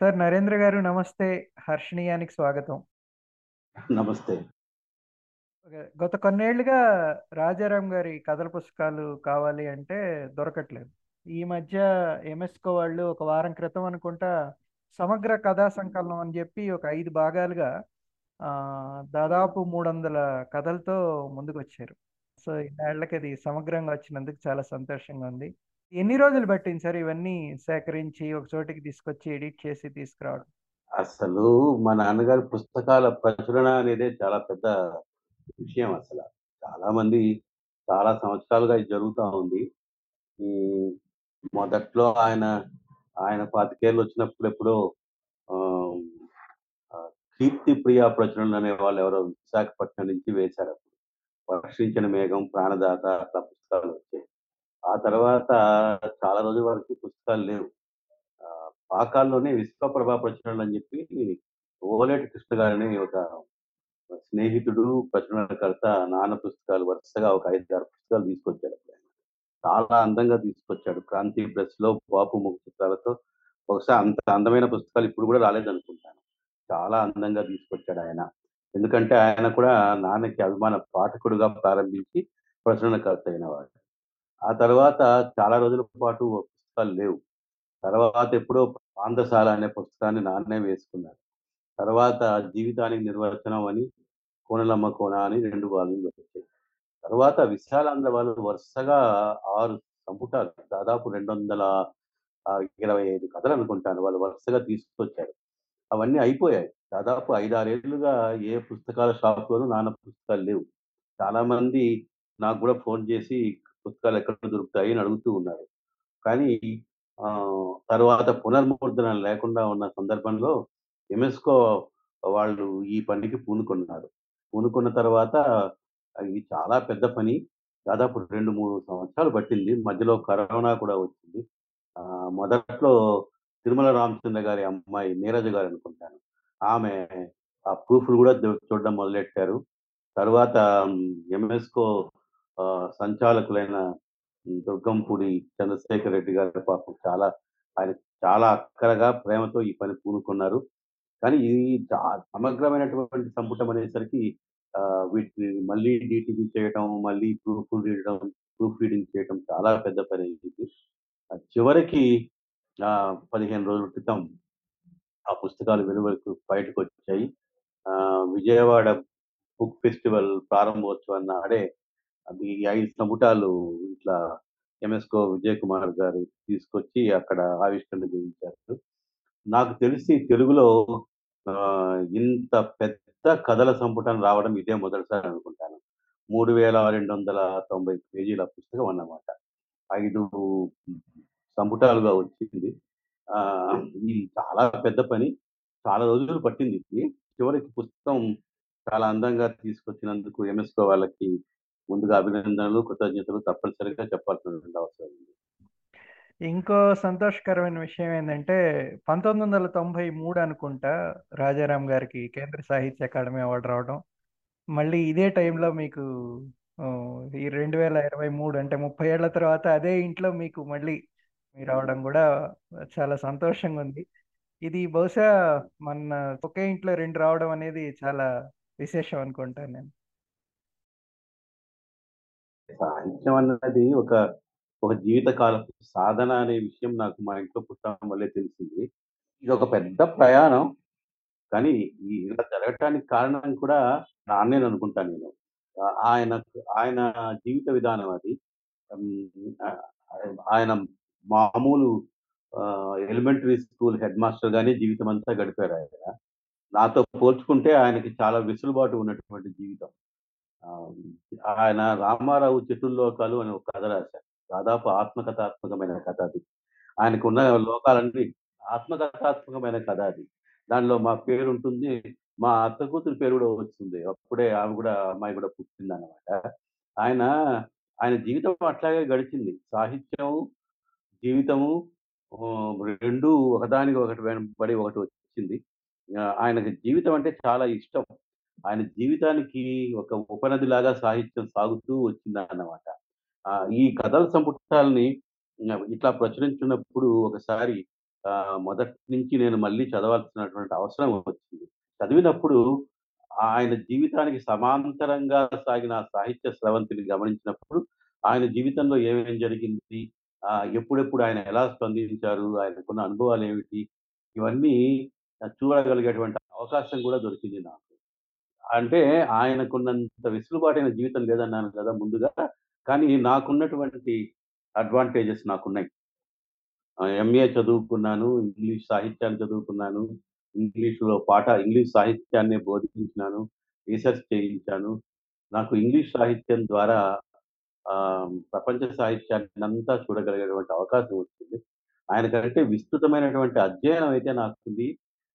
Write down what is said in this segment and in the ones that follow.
Sir Narendra గారు నమస్తే. హర్షణీయానికి స్వాగతం. నమస్తే. గత కొన్నేళ్ళుగా రాజారాం గారి కథల పుస్తకాలు కావాలి అంటే దొరకట్లేదు. ఈ మధ్య ఎంఎస్కో వాళ్ళు ఒక వారం క్రితం అనుకుంటా సమగ్ర కథా సంకలనం అని చెప్పి ఒక ఐదు భాగాలుగా దాదాపు మూడు వందల కథలతో ముందుకు వచ్చారు సో ఇన్నేళ్ళకి అది సమగ్రంగా వచ్చినందుకు చాలా సంతోషంగా ఉంది. ఎన్ని రోజులు పట్టింది సార్ ఇవన్నీ సేకరించి ఒక చోటికి తీసుకొచ్చి ఎడిట్ చేసి తీసుకురావడం? అసలు మా నాన్నగారి పుస్తకాల ప్రచురణ అనేదే చాలా పెద్ద విషయం అసలు. చాలా మంది చాలా సంవత్సరాలుగా ఇది జరుగుతూ ఉంది. ఈ మొదట్లో ఆయన ఆయన పాతికేళ్ళు వచ్చినప్పుడు ఎప్పుడో ఆ, కీర్తి ప్రియా ప్రచురణ అనే వాళ్ళు ఎవరో విశాఖపట్నం నుంచి వేశారు అప్పుడు. వర్షించిన మేఘం ప్రాణదాత అట్లా పుస్తకాలు వచ్చాయి. ఆ తర్వాత చాలా రోజుల వరకు పుస్తకాలు లేవు. పాకాల్లోనే విశ్వప్రభా ప్రచురణ అని చెప్పి ఓలేటి కృష్ణ గారిని ఒక స్నేహితుడు ప్రచురణకర్త నాన్న పుస్తకాలు వరుసగా ఒక ఐదు ఆరు పుస్తకాలు తీసుకొచ్చాడు ఆయన. చాలా అందంగా తీసుకొచ్చాడు. క్రాంతి ప్రెస్లో బాపు ముఖ చిత్రాలతో బహుశా అంత అందమైన పుస్తకాలు ఇప్పుడు కూడా రాలేదనుకుంటాను. చాలా అందంగా తీసుకొచ్చాడు ఆయన. ఎందుకంటే ఆయన కూడా నాన్నకి అభిమాన పాఠకుడుగా ప్రారంభించి ప్రచురణకర్త అయిన వాడు. ఆ తర్వాత చాలా రోజుల పాటు పుస్తకాలు లేవు. తర్వాత ఎప్పుడో పాందశాల అనే పుస్తకాన్ని నాన్నే వేసుకున్నారు తర్వాత జీవితానికి నిర్వచనం అని కోనలమ్మ కోన అని రెండు వాల్యూమ్లు వచ్చాయి. తర్వాత విశాలాంధ్ర వాళ్ళు వరుసగా ఆరు సంపుటాలు దాదాపు రెండు వందల ఇరవై ఐదు కథలు అనుకుంటాను వాళ్ళు వరుసగా తీసుకొచ్చారు. అవన్నీ అయిపోయాయి. దాదాపు ఐదారేళ్ళుగా ఏ పుస్తకాల షాప్లోనూ నాన్న పుస్తకాలు లేవు. చాలా మంది నాకు కూడా ఫోన్ చేసి పుస్తకాలు ఎక్కడ దొరుకుతాయి అని అడుగుతూ ఉన్నారు. కానీ ఆ, తర్వాత పునర్ముద్రణ లేకుండా ఉన్న సందర్భంలో ఎంఎస్కో వాళ్ళు ఈ పనికి పూనుకున్నారు. పూనుకున్న తర్వాత ఇది చాలా పెద్ద పని. దాదాపు రెండు మూడు సంవత్సరాలు పట్టింది. మధ్యలో కరోనా కూడా వచ్చింది. ఆ, మొదట్లో తిరుమల రామచంద్ర గారి అమ్మాయి నీరజ గారు అనుకుంటాను. ఆమె ఆ ప్రూఫ్లు కూడా చూడడం మొదలెట్టారు. తర్వాత ఎంఎస్కో సంచాలకులైన దుర్గంపూడి చంద్రశేఖర్ రెడ్డి గారి పాపం చాలా ఆయన చాలా అక్కరగా ప్రేమతో ఈ పని పూనుకున్నారు. కానీ ఇది సమగ్రమైనటువంటి సంపుటం అనేసరికి ఆ, వీటిని మళ్ళీ డీటీపీ చేయడం మళ్ళీ ప్రూఫ్ రీడడం ప్రూఫ్ రీడింగ్ చేయడం చాలా పెద్ద పని అయింది చివరికి ఆ, పదిహేను రోజుల క్రితం ఆ పుస్తకాలు వెలువరకు బయటకు వచ్చాయి ఆ, విజయవాడ బుక్ ఫెస్టివల్ ప్రారంభోత్సవం నాడే అది ఐదు సంపుటాలు ఇట్లా ఎంఎస్కో విజయ్ కుమార్ గారు తీసుకొచ్చి అక్కడ ఆవిష్కరణ చేయించారు. నాకు తెలిసి తెలుగులో ఇంత పెద్ద కథల సంపుటం రావడం ఇదే మొదటిసారి అనుకుంటాను. మూడు వేల రెండు వందల తొంభై పేజీల పుస్తకం అన్నమాట. ఐదు సంపుటాలుగా వచ్చింది. ఆ, ఇది చాలా పెద్ద పని. చాలా రోజులు పట్టింది. ఇది చివరికి పుస్తకం చాలా అందంగా తీసుకొచ్చినందుకు ఎంఎస్కో వాళ్ళకి ముందుగా అభినందనలు కృతజ్ఞతలు తప్పనిసరిగా చెప్పాల్సిన అవసరం ఉంది. ఇంకో సంతోషకరమైన విషయం ఏంటంటే పంతొమ్మిది వందల తొంభై మూడు అనుకుంటా రాజారాం గారికి కేంద్ర సాహిత్య అకాడమీ అవార్డు రావడం. మళ్ళీ ఇదే టైంలో మీకు ఈ రెండు వేల ఇరవై మూడు అంటే ముప్పై ఏళ్ళ తర్వాత అదే ఇంట్లో మీకు మళ్ళీ మీరు రావడం కూడా చాలా సంతోషంగా ఉంది. ఇది బహుశా మన ఒకే ఇంట్లో రెండు రావడం అనేది చాలా విశేషం అనుకుంటాను నేను. సాహిత్యం అన్నది ఒక ఒక జీవితకాలపు సాధన అనే విషయం నాకు మా ఇంట్లో పుట్టడం వల్లే తెలిసింది. ఇది ఒక పెద్ద ప్రయాణం. కానీ ఇలా జరగటానికి కారణం కూడా నాన్నే అనుకుంటాను నేను. ఆయన ఆయన జీవిత విధానం అది. ఆయన మామూలు ఎలిమెంటరీ స్కూల్ హెడ్ మాస్టర్ గానే జీవితం అంతా గడిపారు ఆయన. నాతో పోల్చుకుంటే ఆయనకి చాలా వెసులుబాటు ఉన్నటువంటి జీవితం. ఆయన రామారావు చతుర్లోకాలు అని ఒక కథ రాశారు. దాదాపు ఆత్మకథాత్మకమైన కథ అది. ఆయనకున్న లోకాలన్నీ ఆత్మకథాత్మకమైన కథ అది. దానిలో మా పేరు ఉంటుంది మా అత్త కూతురు పేరు కూడా వచ్చింది. అప్పుడే ఆమె కూడా అమ్మాయి కూడా పుట్టింది అనమాట ఆయన ఆయన జీవితం అట్లాగే గడిచింది. సాహిత్యం జీవితము రెండు ఒకదానికి ఒకటి వెంబడి ఒకటి వచ్చింది. ఆ, ఆయనకి జీవితం అంటే చాలా ఇష్టం. ఆయన జీవితానికి ఒక ఉపనది లాగా సాహిత్యం సాగుతూ వచ్చింది అన్నమాట ఆ, ఈ కథల సంపుటాలని ఇట్లా ప్రచురించినప్పుడు ఒకసారి ఆ, మొదటి నుంచి నేను మళ్ళీ చదవాల్సినటువంటి అవసరం వచ్చింది. చదివినప్పుడు ఆయన జీవితానికి సమాంతరంగా సాగిన సాహిత్య స్రవంతిని గమనించినప్పుడు ఆయన జీవితంలో ఏమేం జరిగింది? ఆ, ఎప్పుడెప్పుడు ఆయన ఎలా స్పందించారు? ఆయనకున్న అనుభవాలు ఏమిటి ఇవన్నీ చూడగలిగేటువంటి అవకాశం కూడా దొరికింది నాకు. అంటే ఆయనకున్నంత వెసులుబాటైన జీవితం లేదన్నాను కదా ముందుగా. కానీ నాకున్నటువంటి అడ్వాంటేజెస్ నాకున్నాయి. ఎంఏ చదువుకున్నాను ఇంగ్లీష్ సాహిత్యాన్ని చదువుకున్నాను ఇంగ్లీష్లో పాట ఇంగ్లీష్ సాహిత్యాన్ని బోధించినాను రీసెర్చ్ చేయించాను. నాకు ఇంగ్లీష్ సాహిత్యం ద్వారా ఆ, ప్రపంచ సాహిత్యాన్ని అంతా చూడగలిగేటువంటి అవకాశం వచ్చింది. ఆయన కంటే విస్తృతమైనటువంటి అధ్యయనం అయితే నాకుంది.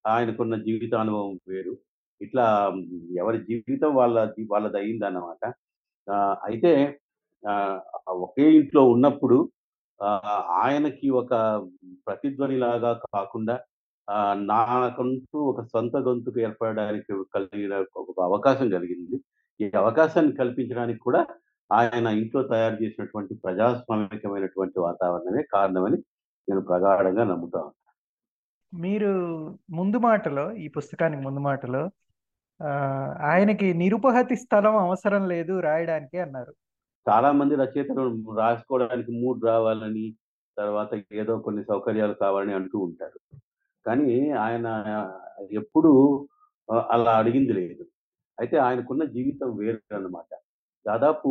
ఆయనకున్న జీవితానుభవం వేరు. ఇట్లా ఎవరి జీవితం వాళ్ళ వాళ్ళది అయిందన్నమాట ఆ, అయితే ఆ, ఒకే ఇంట్లో ఉన్నప్పుడు ఆ, ఆయనకి ఒక ప్రతిధ్వనిలాగా కాకుండా ఆ, నాకంటూ ఒక సొంత గొంతుకు ఏర్పడడానికి కలిగిన ఒక అవకాశం కలిగింది. ఈ అవకాశాన్ని కల్పించడానికి కూడా ఆయన ఇంట్లో తయారు చేసినటువంటి ప్రజాస్వామికమైనటువంటి వాతావరణమే కారణమని నేను ప్రగాఢంగా నమ్ముతాను మీరు ముందు మాటలో ఈ పుస్తకానికి ముందు మాటలో ఆయనకి నిరుపహతి స్థలం అవసరం లేదు రాయడానికి అన్నారు. చాలా మంది రచయితలు రాసుకోవడానికి మూడ్ రావాలని తర్వాత ఏదో కొన్ని సౌకర్యాలు కావాలని అంటూ ఉంటారు. కానీ ఆయన ఎప్పుడూ అలా అడిగింది లేదు. అయితే ఆయనకున్న జీవితం వేరు అన్నమాట దాదాపు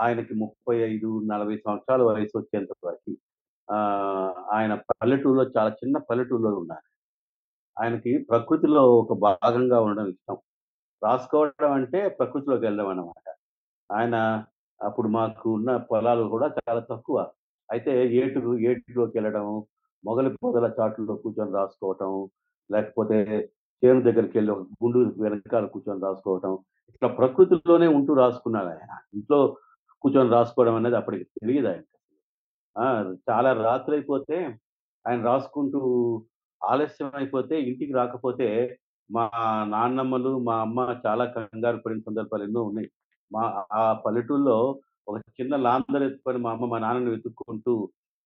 ఆయనకి ముప్పై ఐదు నలభై సంవత్సరాల వయసు వచ్చేంత వరకు ఆ, ఆయన పల్లెటూరులో చాలా చిన్న పల్లెటూరులో ఉన్నారు. ఆయనకి ప్రకృతిలో ఒక భాగంగా ఉండడం ఇష్టం. రాసుకోవడం అంటే ప్రకృతిలోకి వెళ్ళడం అన్నమాట. ఆయన అప్పుడు మాకు ఉన్న పొలాలు కూడా చాలా తక్కువ. అయితే ఏటు ఏటులోకి వెళ్ళడం మొగలి పొదల చాటులో కూర్చొని రాసుకోవటం లేకపోతే చేను దగ్గరికి వెళ్ళి ఒక గుండు వెనకాల కూర్చొని రాసుకోవటం ఇట్లా ప్రకృతిలోనే ఉంటూ రాసుకున్నాడు ఆయన. ఇంట్లో కూర్చొని రాసుకోవడం అనేది అప్పటికి తెలియదు ఆయన ఆ, చాలా రాత్రి అయిపోతే ఆయన రాసుకుంటూ ఆలస్యం అయిపోతే ఇంటికి రాకపోతే మా నాన్నమ్మలు మా అమ్మ చాలా కంగారు పడిన సందర్భాలు ఎన్నో ఉన్నాయి. మా ఆ పల్లెటూరులో ఒక చిన్న లాందర్ ఎత్తుకొని మా అమ్మ మా నాన్నని వెతుక్కుంటూ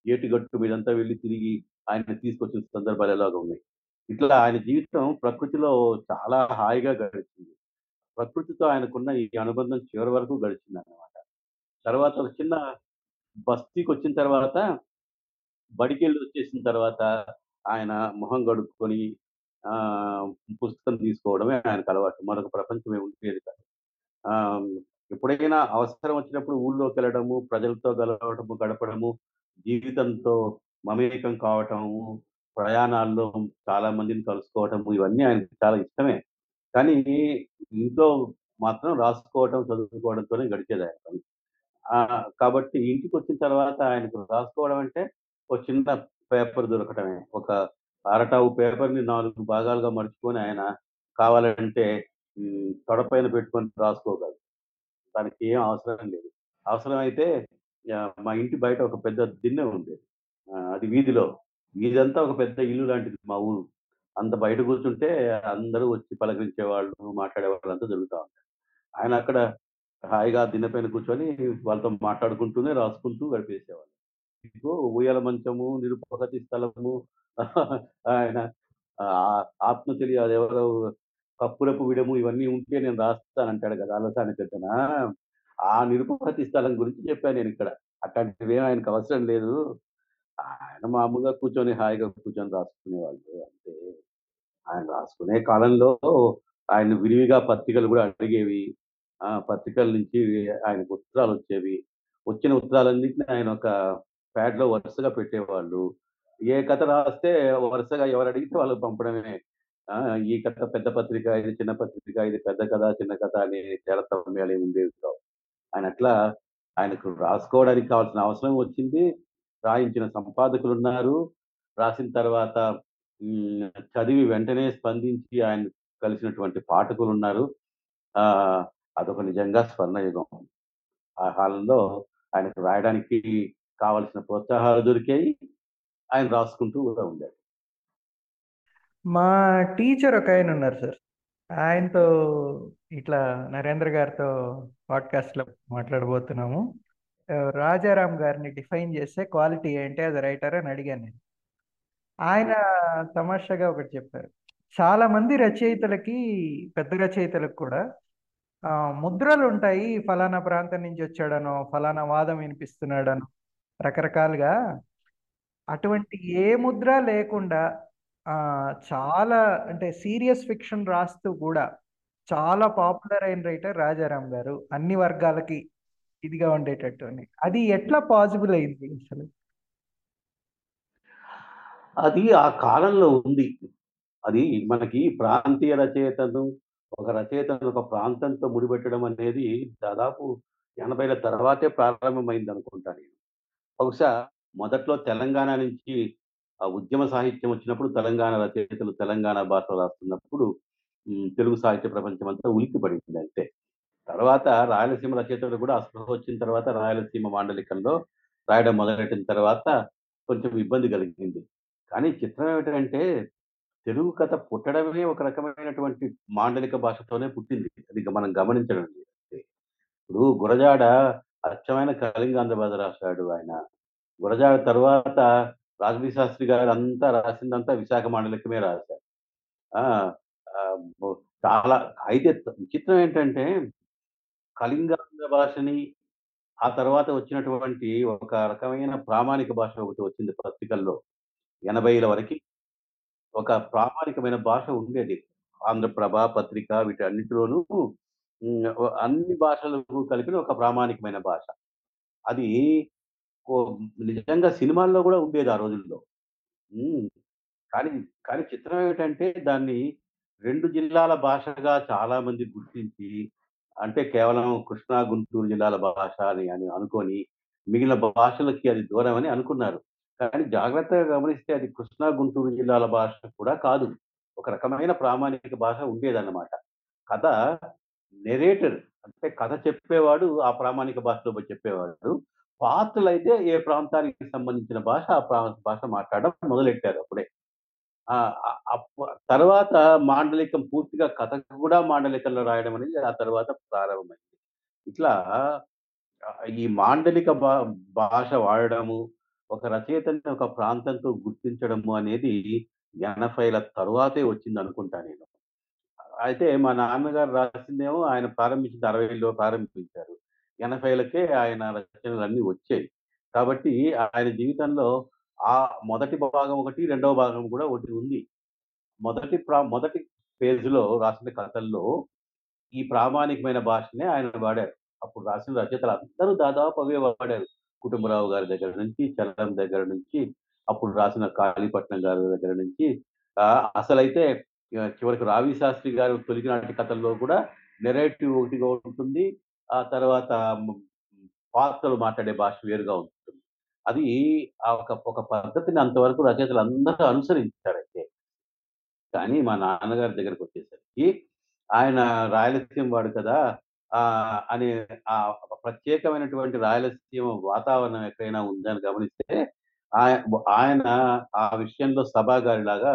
ఏటుగట్టు మీదంతా వెళ్ళి తిరిగి ఆయన తీసుకొచ్చిన సందర్భాలు ఎలాగ ఉన్నాయి. ఇట్లా ఆయన జీవితం ప్రకృతిలో చాలా హాయిగా గడిచింది. ప్రకృతితో ఆయనకున్న ఈ అనుబంధం చివరి వరకు గడిచింది అనమాట తర్వాత ఒక చిన్న బస్తీకి వచ్చిన తర్వాత బడికెళ్ళి వచ్చేసిన తర్వాత ఆయన మొహం గడుపుకొని ఆ పుస్తకం తీసుకోవడమే ఆయనకు అలవాటు. మరొక ప్రపంచం ఏమి ఉండేది కాదు. ఆ, ఎప్పుడైనా అవసరం వచ్చినప్పుడు ఊళ్ళోకి వెళ్ళడము ప్రజలతో గలవడము గడపడము జీవితంతో మమేకం కావటము ప్రయాణాల్లో చాలా మందిని కలుసుకోవటము ఇవన్నీ ఆయనకు చాలా ఇష్టమే. కానీ ఇంట్లో మాత్రం రాసుకోవటం చదువుకోవడంతోనే గడిచేది ఆయన పని. కాబట్టి ఇంటికి వచ్చిన తర్వాత ఆయనకు రాసుకోవడం అంటే ఒక చిన్న పేపర్ దొరకటమే. ఒక అరటావు పేపర్ని నాలుగు భాగాలుగా మడుచుకొని ఆయన కావాలంటే తొడపైన పెట్టుకొని రాసుకోగలరు దానికి ఏం అవసరం లేదు. అవసరమైతే మా ఇంటి బయట ఒక పెద్ద దిన్నె ఉంది. అది వీధిలో. వీధంతా ఒక పెద్ద ఇల్లు లాంటిది మా ఊరు. అంత బయట కూర్చుంటే అందరూ వచ్చి పలకరించే వాళ్ళు మాట్లాడే వాళ్ళు అంతా జరుగుతూ ఉంటారు. ఆయన అక్కడ హాయిగా దిన్నె పైన కూర్చొని వాళ్ళతో మాట్లాడుకుంటూనే రాసుకుంటూ గడిపేసేవాళ్ళు. మీకు ఉయ్యల మంచము నిరుపగతి స్థలము ఆయన ఆ, ఆత్మ తెలియదు ఎవరో కప్పులపు విడము ఇవన్నీ ఉంటే నేను రాస్తానంటాడు కదా అలసాని పెద్దన ఆ నిరుపగతి స్థలం గురించి చెప్పాను నేను ఇక్కడ. అట్లాంటివి ఆయనకు అవసరం లేదు. ఆయన మామూలుగా కూర్చొని హాయిగా కూర్చొని రాసుకునేవాళ్ళు అంటే ఆయన రాసుకునే కాలంలో ఆయన విరివిగా పత్రికలు కూడా అడిగేవి. ఆ పత్రికల నుంచి ఆయనకు ఉత్తరాలు వచ్చేవి. వచ్చిన ఉత్తరాలన్నింటినీ ఆయన ఒక ప్యాడ్లో వరుసగా పెట్టేవాళ్ళు. ఏ కథ రాస్తే వరుసగా ఎవరు అడిగితే వాళ్ళు పంపడమే. ఆ, ఈ కథ పెద్ద పత్రిక ఇది చిన్న పత్రిక ఇది పెద్ద కథ చిన్న కథ అనే తేరతమ్యాలు ఏమి ఉండేవి కావు. ఆయన అట్లా ఆయనకు రాసుకోవడానికి కావాల్సిన అవసరం వచ్చింది. రాయించిన సంపాదకులు ఉన్నారు. రాసిన తర్వాత చదివి వెంటనే స్పందించి ఆయన కలిసినటువంటి పాఠకులు ఉన్నారు. అదొక నిజంగా స్వర్ణయుగం. ఆ కాలంలో ఆయనకు రాయడానికి కావలసిన ప్రోత్సాహాలు దొరికాయి ఆయన రాసుకుంటూ కూడా ఉండాడు మా టీచర్ ఒక ఆయన ఉన్నారు సార్. ఆయనతో ఇట్లా నరేంద్ర గారితో పాడ్కాస్ట్లో మాట్లాడబోతున్నాము. రాజారాం గారిని డిఫైన్ చేస్తే క్వాలిటీ ఏంటి అది రైటర్ అని అడిగాను నేను. ఆయన తమాషాగా ఒకటి చెప్పారు. చాలా మంది రచయితలకి పెద్ద రచయితలకు కూడా ముద్రలు ఉంటాయి ఫలానా ప్రాంతం నుంచి వచ్చాడనో ఫలానా వాదం వినిపిస్తున్నాడనో. రకరకాలుగా అటువంటి ఏ ముద్ర లేకుండా చాలా అంటే సీరియస్ ఫిక్షన్ రాస్తూ కూడా చాలా పాపులర్ అయిన రైటర్ రాజారాం గారు. అన్ని వర్గాలకి ఇదిగా ఉండేటట్టు అని అది ఎట్లా పాసిబుల్ అయింది అసలు? అది ఆ కాలంలో ఉంది. అది మనకి ప్రాంతీయ రచయితను ఒక రచయితను ఒక ప్రాంతంతో ముడిపెట్టడం అనేది దాదాపు ఎనభైల తర్వాతే ప్రారంభమైంది అనుకుంటా నేను. బహుశా మొదట్లో తెలంగాణ నుంచి ఆ ఉద్యమ సాహిత్యం వచ్చినప్పుడు తెలంగాణ రచయితలు తెలంగాణ భాషలో రాస్తున్నప్పుడు తెలుగు సాహిత్య ప్రపంచం అంతా ఉలిక్కిపడింది అంతే. తర్వాత రాయలసీమ రచయితలు కూడా అస్పృహ వచ్చిన తర్వాత రాయలసీమ మాండలికంలో రాయడం మొదలెట్టిన తర్వాత కొంచెం ఇబ్బంది కలిగింది. కానీ చిత్రం ఏమిటంటే తెలుగు కథ పుట్టడమే ఒక రకమైనటువంటి మాండలిక భాషతోనే పుట్టింది. అది మనం గమనించడం ఇప్పుడు గురజాడ అచ్చమైన కళింగాంధ్రబాధ రాశాడు ఆయన. గురజాడ తర్వాత రాజవీ శాస్త్రి గారు అంతా రాసిందంతా విశాఖ మాండలికమే రాశారు. ఆ, చాలా అయితే విచిత్రం ఏంటంటే కళింగాంధ్ర భాషని ఆ తర్వాత వచ్చినటువంటి ఒక రకమైన ప్రామాణిక భాష ఒకటి వచ్చింది పత్రికల్లో ఎనభైల వరకు. ఒక ప్రామాణికమైన భాష ఉండేది. ఆంధ్రప్రభ పత్రిక వీటన్నిటిలోనూ అన్నింటిలోనూ అన్ని భాషలకు కలిపిన ఒక ప్రామాణికమైన భాష. అది నిజంగా సినిమాల్లో కూడా ఉండేది ఆ రోజుల్లో. కానీ కానీ చిత్రం ఏమిటంటే దాన్ని రెండు జిల్లాల భాషగా చాలా మంది గుర్తించి అంటే కేవలం కృష్ణా గుంటూరు జిల్లాల భాష అని అని అనుకొని మిగిలిన భాషలకి అది దూరం అని అనుకున్నారు. కానీ జాగ్రత్తగా గమనిస్తే అది కృష్ణా గుంటూరు జిల్లాల భాష కూడా కాదు. ఒక రకమైన ప్రామాణిక భాష ఉండేదన్నమాట. కథ నెరేటర్ అంటే కథ చెప్పేవాడు ఆ ప్రామాణిక భాషలో చెప్పేవాడు. పాత్రలు అయితే ఏ ప్రాంతానికి సంబంధించిన భాష ఆ ప్రాంత భాష మాట్లాడడం మొదలెట్టారు అప్పుడే. ఆ తర్వాత మాండలికం పూర్తిగా కథ కూడా మాండలికంలో రాయడం అనేది ఆ తర్వాత ప్రారంభమైంది. ఇట్లా ఈ మాండలిక భాష వాడడము ఒక రచయితని ఒక ప్రాంతంతో గుర్తించడము అనేది ఎనభైల తర్వాతే వచ్చింది అనుకుంటా నేను. అయితే మా నాన్నగారు రాసిందేమో ఆయన ప్రారంభించింది అరవైలో ప్రారంభించారు. ఎనభైలకే ఆయన రచనలు అన్నీ వచ్చాయి. కాబట్టి ఆయన జీవితంలో ఆ మొదటి భాగం ఒకటి రెండవ భాగం కూడా ఒకటి ఉంది. మొదటి ప్రా మొదటి పేజ్లో రాసిన కథల్లో ఈ ప్రామాణికమైన భాషనే ఆయన వాడారు. అప్పుడు రాసిన రచయితలు అందరూ దాదాపు అవే వాడారు. కుటుంబరావు గారి దగ్గర నుంచి చలం దగ్గర నుంచి అప్పుడు రాసిన కాళీపట్నం గారి దగ్గర నుంచి. అసలైతే చివరికి రావి శాస్త్రి గారు తొలినాటి కథల్లో కూడా నెరేటివ్ ఒకటిగా ఉంటుంది. ఆ తర్వాత పాత్రలు మాట్లాడే భాష వేరుగా ఉంటుంది. అది ఆ ఒక ఒక పద్ధతిని అంతవరకు రచయితలు అందరూ అనుసరించారైతే కానీ మా నాన్నగారి దగ్గరకు వచ్చేసరికి ఆయన రాయలసీమ వాడు కదా ఆ అనే ఆ ప్రత్యేకమైనటువంటి రాయలసీమ వాతావరణం ఎక్కడైనా ఉందని గమనిస్తే ఆయ- ఆయన ఆ విషయంలో సభాగారిలాగా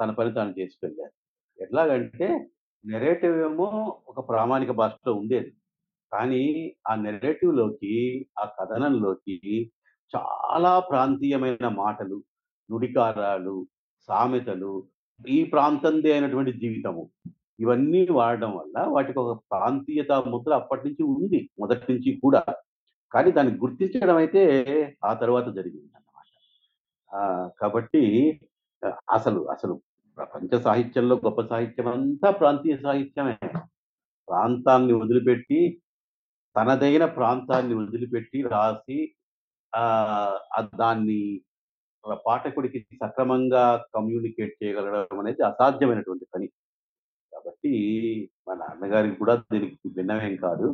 తన పని తాను చేసుకెళ్ళారు ఎట్లాగంటే నెరేటివ్ ఏమో ఒక ప్రామాణిక భాషలో ఉండేది. కానీ ఆ నెరేటివ్లోకి ఆ కథనంలోకి చాలా ప్రాంతీయమైన మాటలు నుడికారాలు సామెతలు ఈ ప్రాంతందే అయినటువంటి జీవితము. ఇవన్నీ వాడడం వల్ల వాటికి ఒక ప్రాంతీయత ముద్ర అప్పటి నుంచి ఉంది మొదటి నుంచి కూడా. కానీ దాన్ని గుర్తించడం అయితే ఆ తర్వాత జరిగింది అన్నమాట కాబట్టి అసలు అసలు ప్రపంచ సాహిత్యంలో గొప్ప సాహిత్యం అంతా ప్రాంతీయ సాహిత్యమే. ప్రాంతాన్ని వదిలిపెట్టి తనదైన ప్రాంతాన్ని వదిలిపెట్టి రాసి ఆ దాన్ని పాఠకుడికి సక్రమంగా కమ్యూనికేట్ చేయగలగడం అనేది అసాధ్యమైనటువంటి పని. కాబట్టి మా నాన్నగారికి కూడా దీనికి భిన్నమేం కాదు.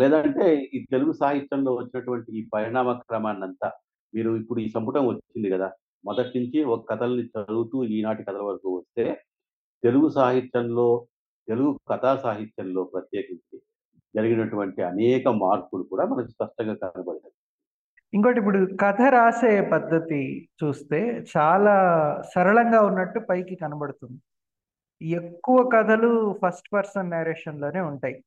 లేదంటే ఈ తెలుగు సాహిత్యంలో వచ్చినటువంటి ఈ పరిణామ క్రమాన్నంతా మీరు ఇప్పుడు ఈ సంపుటం వచ్చింది కదా మొదటి నుంచి ఒక కథల్ని చదువుతూ ఈనాటి కథల వరకు వస్తే తెలుగు సాహిత్యంలో తెలుగు కథా సాహిత్యంలో ప్రత్యేకించి జరిగినటువంటి అనేక మార్పులు కూడా మనకు స్పష్టంగా కనబడినవి. ఇంకోటి ఇప్పుడు కథ రాసే పద్ధతి చూస్తే చాలా సరళంగా ఉన్నట్టు పైకి కనబడుతుంది. ఎక్కువ కథలు ఫస్ట్ పర్సన్లోనే ఉంటాయి.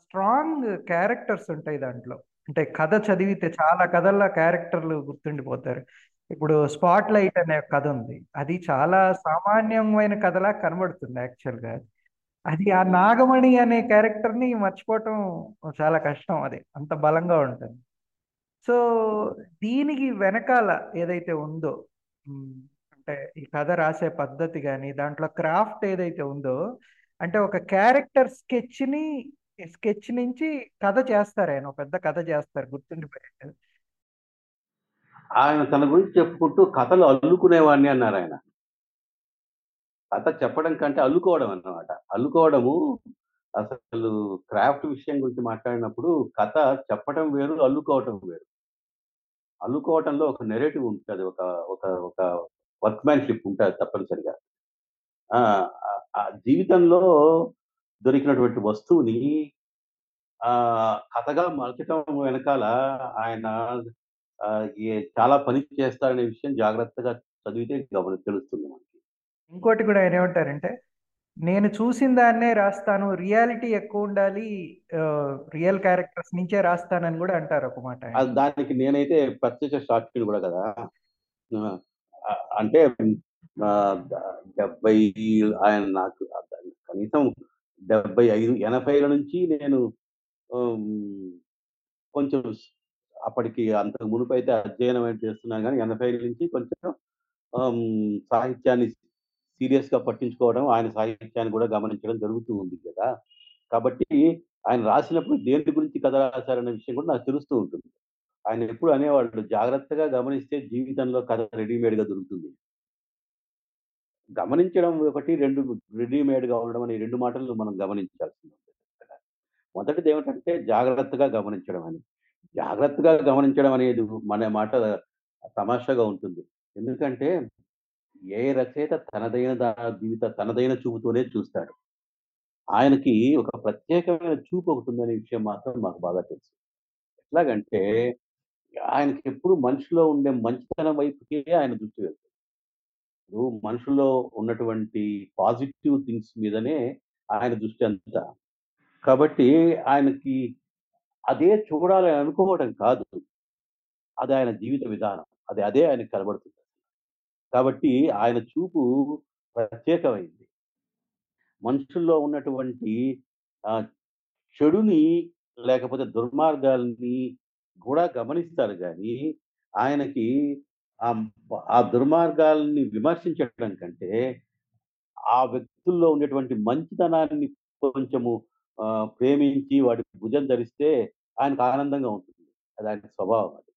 స్ట్రాంగ్ క్యారెక్టర్స్ ఉంటాయి దాంట్లో. అంటే కథ చదివితే చాలా కథల్లో క్యారెక్టర్లు గుర్తుండిపోతారు. ఇప్పుడు స్పాట్ లైట్ అనే కథ ఉంది. అది చాలా సామాన్యమైన కథలా కనబడుతుంది యాక్చువల్గా. అది ఆ నాగమణి అనే క్యారెక్టర్ని మర్చిపోవటం చాలా కష్టం అది. అంత బలంగా ఉంటుంది. సో దీనికి వెనకాల ఏదైతే ఉందో అంటే ఈ కథ రాసే పద్ధతి కానీ దాంట్లో క్రాఫ్ట్ ఏదైతే ఉందో అంటే ఒక క్యారెక్టర్ స్కెచ్ని స్కెచ్ నుంచి కథ చేస్తారు ఆయన. ఒక పెద్ద కథ చేస్తారు గుర్తుండిపోయేది ఆయన తన గురించి చెప్పుకుంటూ కథలు అల్లుకునేవాడిని అన్నారు ఆయన. కథ చెప్పడం కంటే అల్లుకోవడం అన్నమాట. అల్లుకోవడము అసలు క్రాఫ్ట్ విషయం గురించి మాట్లాడినప్పుడు కథ చెప్పడం వేరు అల్లుకోవటం వేరు. అల్లుకోవటంలో ఒక నెరేటివ్ ఉంటుంది. ఒక ఒక ఒక వర్క్మ్యాన్షిప్ ఉంటుంది తప్పనిసరిగా. ఆ, ఆ- జీవితంలో దొరికినటువంటి వస్తువుని ఆ కథగా మలచటం వెనకాల ఆయన చాలా పని చేస్తారనే విషయం జాగ్రత్తగా చదివితే గమని తెలుస్తుంది మనకి. ఇంకోటి కూడా ఆయన ఏమంటారంటే నేను చూసిన దాన్నే రాస్తాను రియాలిటీ ఎక్కువ ఉండాలి రియల్ క్యారెక్టర్స్ నుంచే రాస్తానని కూడా అంటారు ఒక మాట దానికి నేనైతే ప్రత్యక్ష సాక్షిని కూడా కదా అంటే డెబ్బై ఆయన నాకు కనీసం డెబ్బై ఐదు ఎనభైల నుంచి నేను కొంచెం అప్పటికి అంతకు మునుపు అయితే అధ్యయనం అయితే చేస్తున్నా కానీ ఎనభై నుంచి కొంచెం సాహిత్యాన్ని సీరియస్గా పట్టించుకోవడం ఆయన సాహిత్యాన్ని కూడా గమనించడం జరుగుతూ ఉంది కదా! కాబట్టి ఆయన రాసినప్పుడు దేని గురించి కథ రాశారనే విషయం కూడా నాకు తెలుస్తూ ఉంటుంది. ఆయన ఎప్పుడు అనేవాళ్ళు జాగ్రత్తగా గమనిస్తే జీవితంలో కథ రెడీమేడ్గా దొరుకుతుంది. గమనించడం ఒకటి రెండు రెడీమేడ్గా ఉండడం అనే రెండు మాటలు మనం గమనించాల్సింది. మొదటిది ఏమిటంటే జాగ్రత్తగా గమనించడం అని. జాగ్రత్తగా గమనించడం అనేది మన మాట తమాషాగా ఉంటుంది. ఎందుకంటే ఏ రచయిత తనదైన దా- జీవిత తనదైన చూపుతోనే చూస్తాడు. ఆయనకి ఒక ప్రత్యేకమైన చూపు ఒకటి ఉందనే విషయం మాత్రం మాకు బాగా తెలుసు. ఎట్లాగంటే ఆయనకి ఎప్పుడు మనిషిలో ఉండే మంచితనం వైపుకే ఆయన దృష్టి వెళ్తుంది ఇప్పుడు మనుషుల్లో ఉన్నటువంటి పాజిటివ్ థింగ్స్ మీదనే ఆయన దృష్టి అంతా. కాబట్టి ఆయనకి అదే చూడాలని అనుకోవడం కాదు. అది ఆయన జీవిత విధానం. అది అదే ఆయనకు కనబడుతుంది. కాబట్టి ఆయన చూపు ప్రత్యేకమైంది. మనుషుల్లో ఉన్నటువంటి చెడుని లేకపోతే దుర్మార్గాల్ని కూడా గమనిస్తారు కానీ ఆయనకి ఆ దుర్మార్గాల్ని విమర్శించడం కంటే ఆ వ్యక్తుల్లో ఉండేటువంటి మంచితనాన్ని కొంచెము ప్రేమించి వాడి భుజం ధరిస్తే ఆయనకు ఆనందంగా ఉంటుంది. అది ఆయన స్వభావం అది.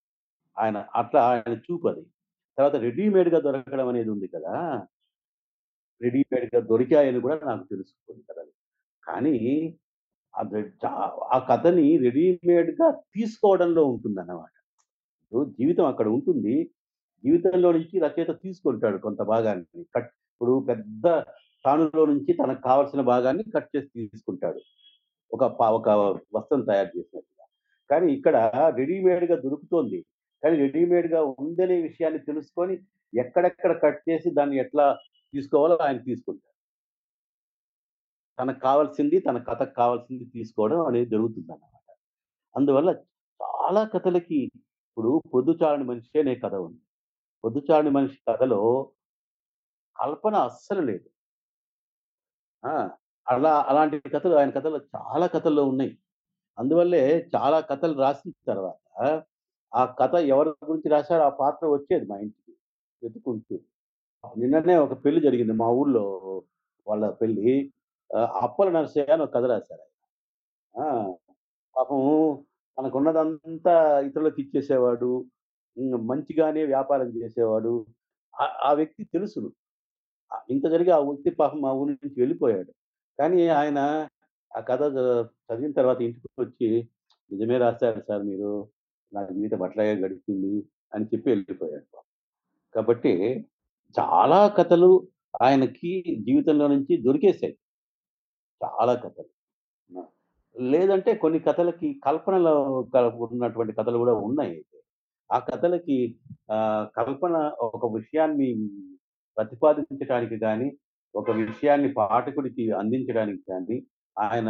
ఆయన అట్లా ఆయన చూపు అది. తర్వాత రెడీమేడ్గా దొరకడం అనేది ఉంది కదా! రెడీమేడ్గా దొరికాయని కూడా నాకు తెలుసుకుంది కదా! కానీ అది ఆ కథని రెడీమేడ్గా తీసుకోవడంలో ఉంటుంది అన్నమాట జీవితం అక్కడ ఉంటుంది. జీవితంలో నుంచి రచయిత తీసుకుంటాడు కొంత భాగాన్ని. కట్ ఇప్పుడు పెద్ద తానులో నుంచి తనకు కావలసిన భాగాన్ని కట్ చేసి తీసుకుంటాడు. ఒక పా- ఒక వస్త్రం తయారు చేసినట్టుగా. కానీ ఇక్కడ రెడీమేడ్గా దొరుకుతోంది. కానీ రెడీమేడ్గా ఉందనే విషయాన్ని తెలుసుకొని ఎక్కడెక్కడ కట్ చేసి దాన్ని ఎట్లా తీసుకోవాలో ఆయన తీసుకుంటారు. తనకు కావాల్సింది తన కథకు కావాల్సింది తీసుకోవడం అనేది జరుగుతుంది అన్నమాట అందువల్ల చాలా కథలకి ఇప్పుడు పొద్దుచాలని మనిషి అనే కథ ఉంది. పొద్దుచాలని మనిషి కథలో కల్పన అస్సలు లేదు. ఆ, అలా అలాంటి కథలు ఆయన కథలు చాలా కథల్లో ఉన్నాయి. అందువల్లే చాలా కథలు రాసిన తర్వాత ఆ కథ ఎవరి గురించి రాశారో ఆ పాత్ర వచ్చేది మా ఇంటికి వెతుకుంటూ నిన్ననే ఒక పెళ్ళి జరిగింది మా ఊర్లో వాళ్ళ పెళ్ళి. అప్పల నరసయ్య అని ఒక కథ రాశారు ఆయన. ఆ, పాపం తనకున్నదంతా ఇతరులకు ఇచ్చేసేవాడు మంచిగానే వ్యాపారం చేసేవాడు. ఆ- ఆ వ్యక్తి తెలుసు ఇంత జరిగి ఆ వ్యక్తి పాపం మా ఊరి నుంచి వెళ్ళిపోయాడు. కానీ ఆయన ఆ కథ చదివిన తర్వాత ఇంటికి వచ్చి నిజమే రాస్తారు సార్ మీరు నా జీవితం అట్లాగే గడిచింది అని చెప్పి వెళ్ళిపోయాడు కాబట్టి చాలా కథలు ఆయనకి జీవితంలో నుంచి దొరికేసాయి చాలా కథలు. లేదంటే కొన్ని కథలకి కల్పనలో ఉన్నటువంటి కథలు కూడా ఉన్నాయి ఆ కథలకి కల్పన ఒక విషయాన్ని ప్రతిపాదించడానికి కానీ ఒక విషయాన్ని పాఠకుడికి అందించడానికి కానీ ఆయన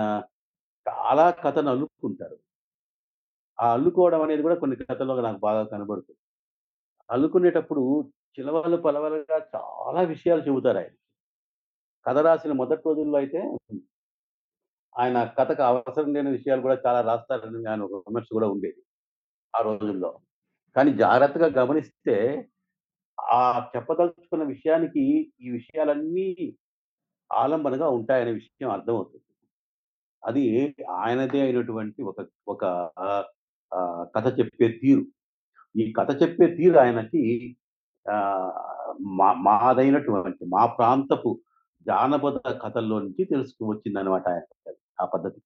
చాలా కథను అల్లుకుంటారు. ఆ అల్లుకోవడం అనేది కూడా కొన్ని కథల్లో నాకు బాగా కనబడుతుంది. అల్లుకునేటప్పుడు చిలవలు పలవలుగా చాలా విషయాలు చెబుతారు ఆయన. కథ రాసిన మొదటి రోజుల్లో అయితే ఆయన కథకు అవసరం లేని విషయాలు కూడా చాలా రాస్తారని ఆయన ఒక విమర్శ కూడా ఉండేది ఆ రోజుల్లో. కానీ జాగ్రత్తగా గమనిస్తే ఆ చెప్పదలుచుకున్న విషయానికి ఈ విషయాలన్నీ ఆలంబనగా ఉంటాయనే విషయం అర్థమవుతుంది. అది ఆయనదే అయినటువంటి ఒక ఒక కథ చెప్పే తీరు. ఈ కథ చెప్పే తీరు ఆయనకి ఆ, మా మాదైనటువంటి మా ప్రాంతపు జానపద కథల్లో నుంచి తెలుసుకు వచ్చింది ఆయన ఆ పద్ధతి.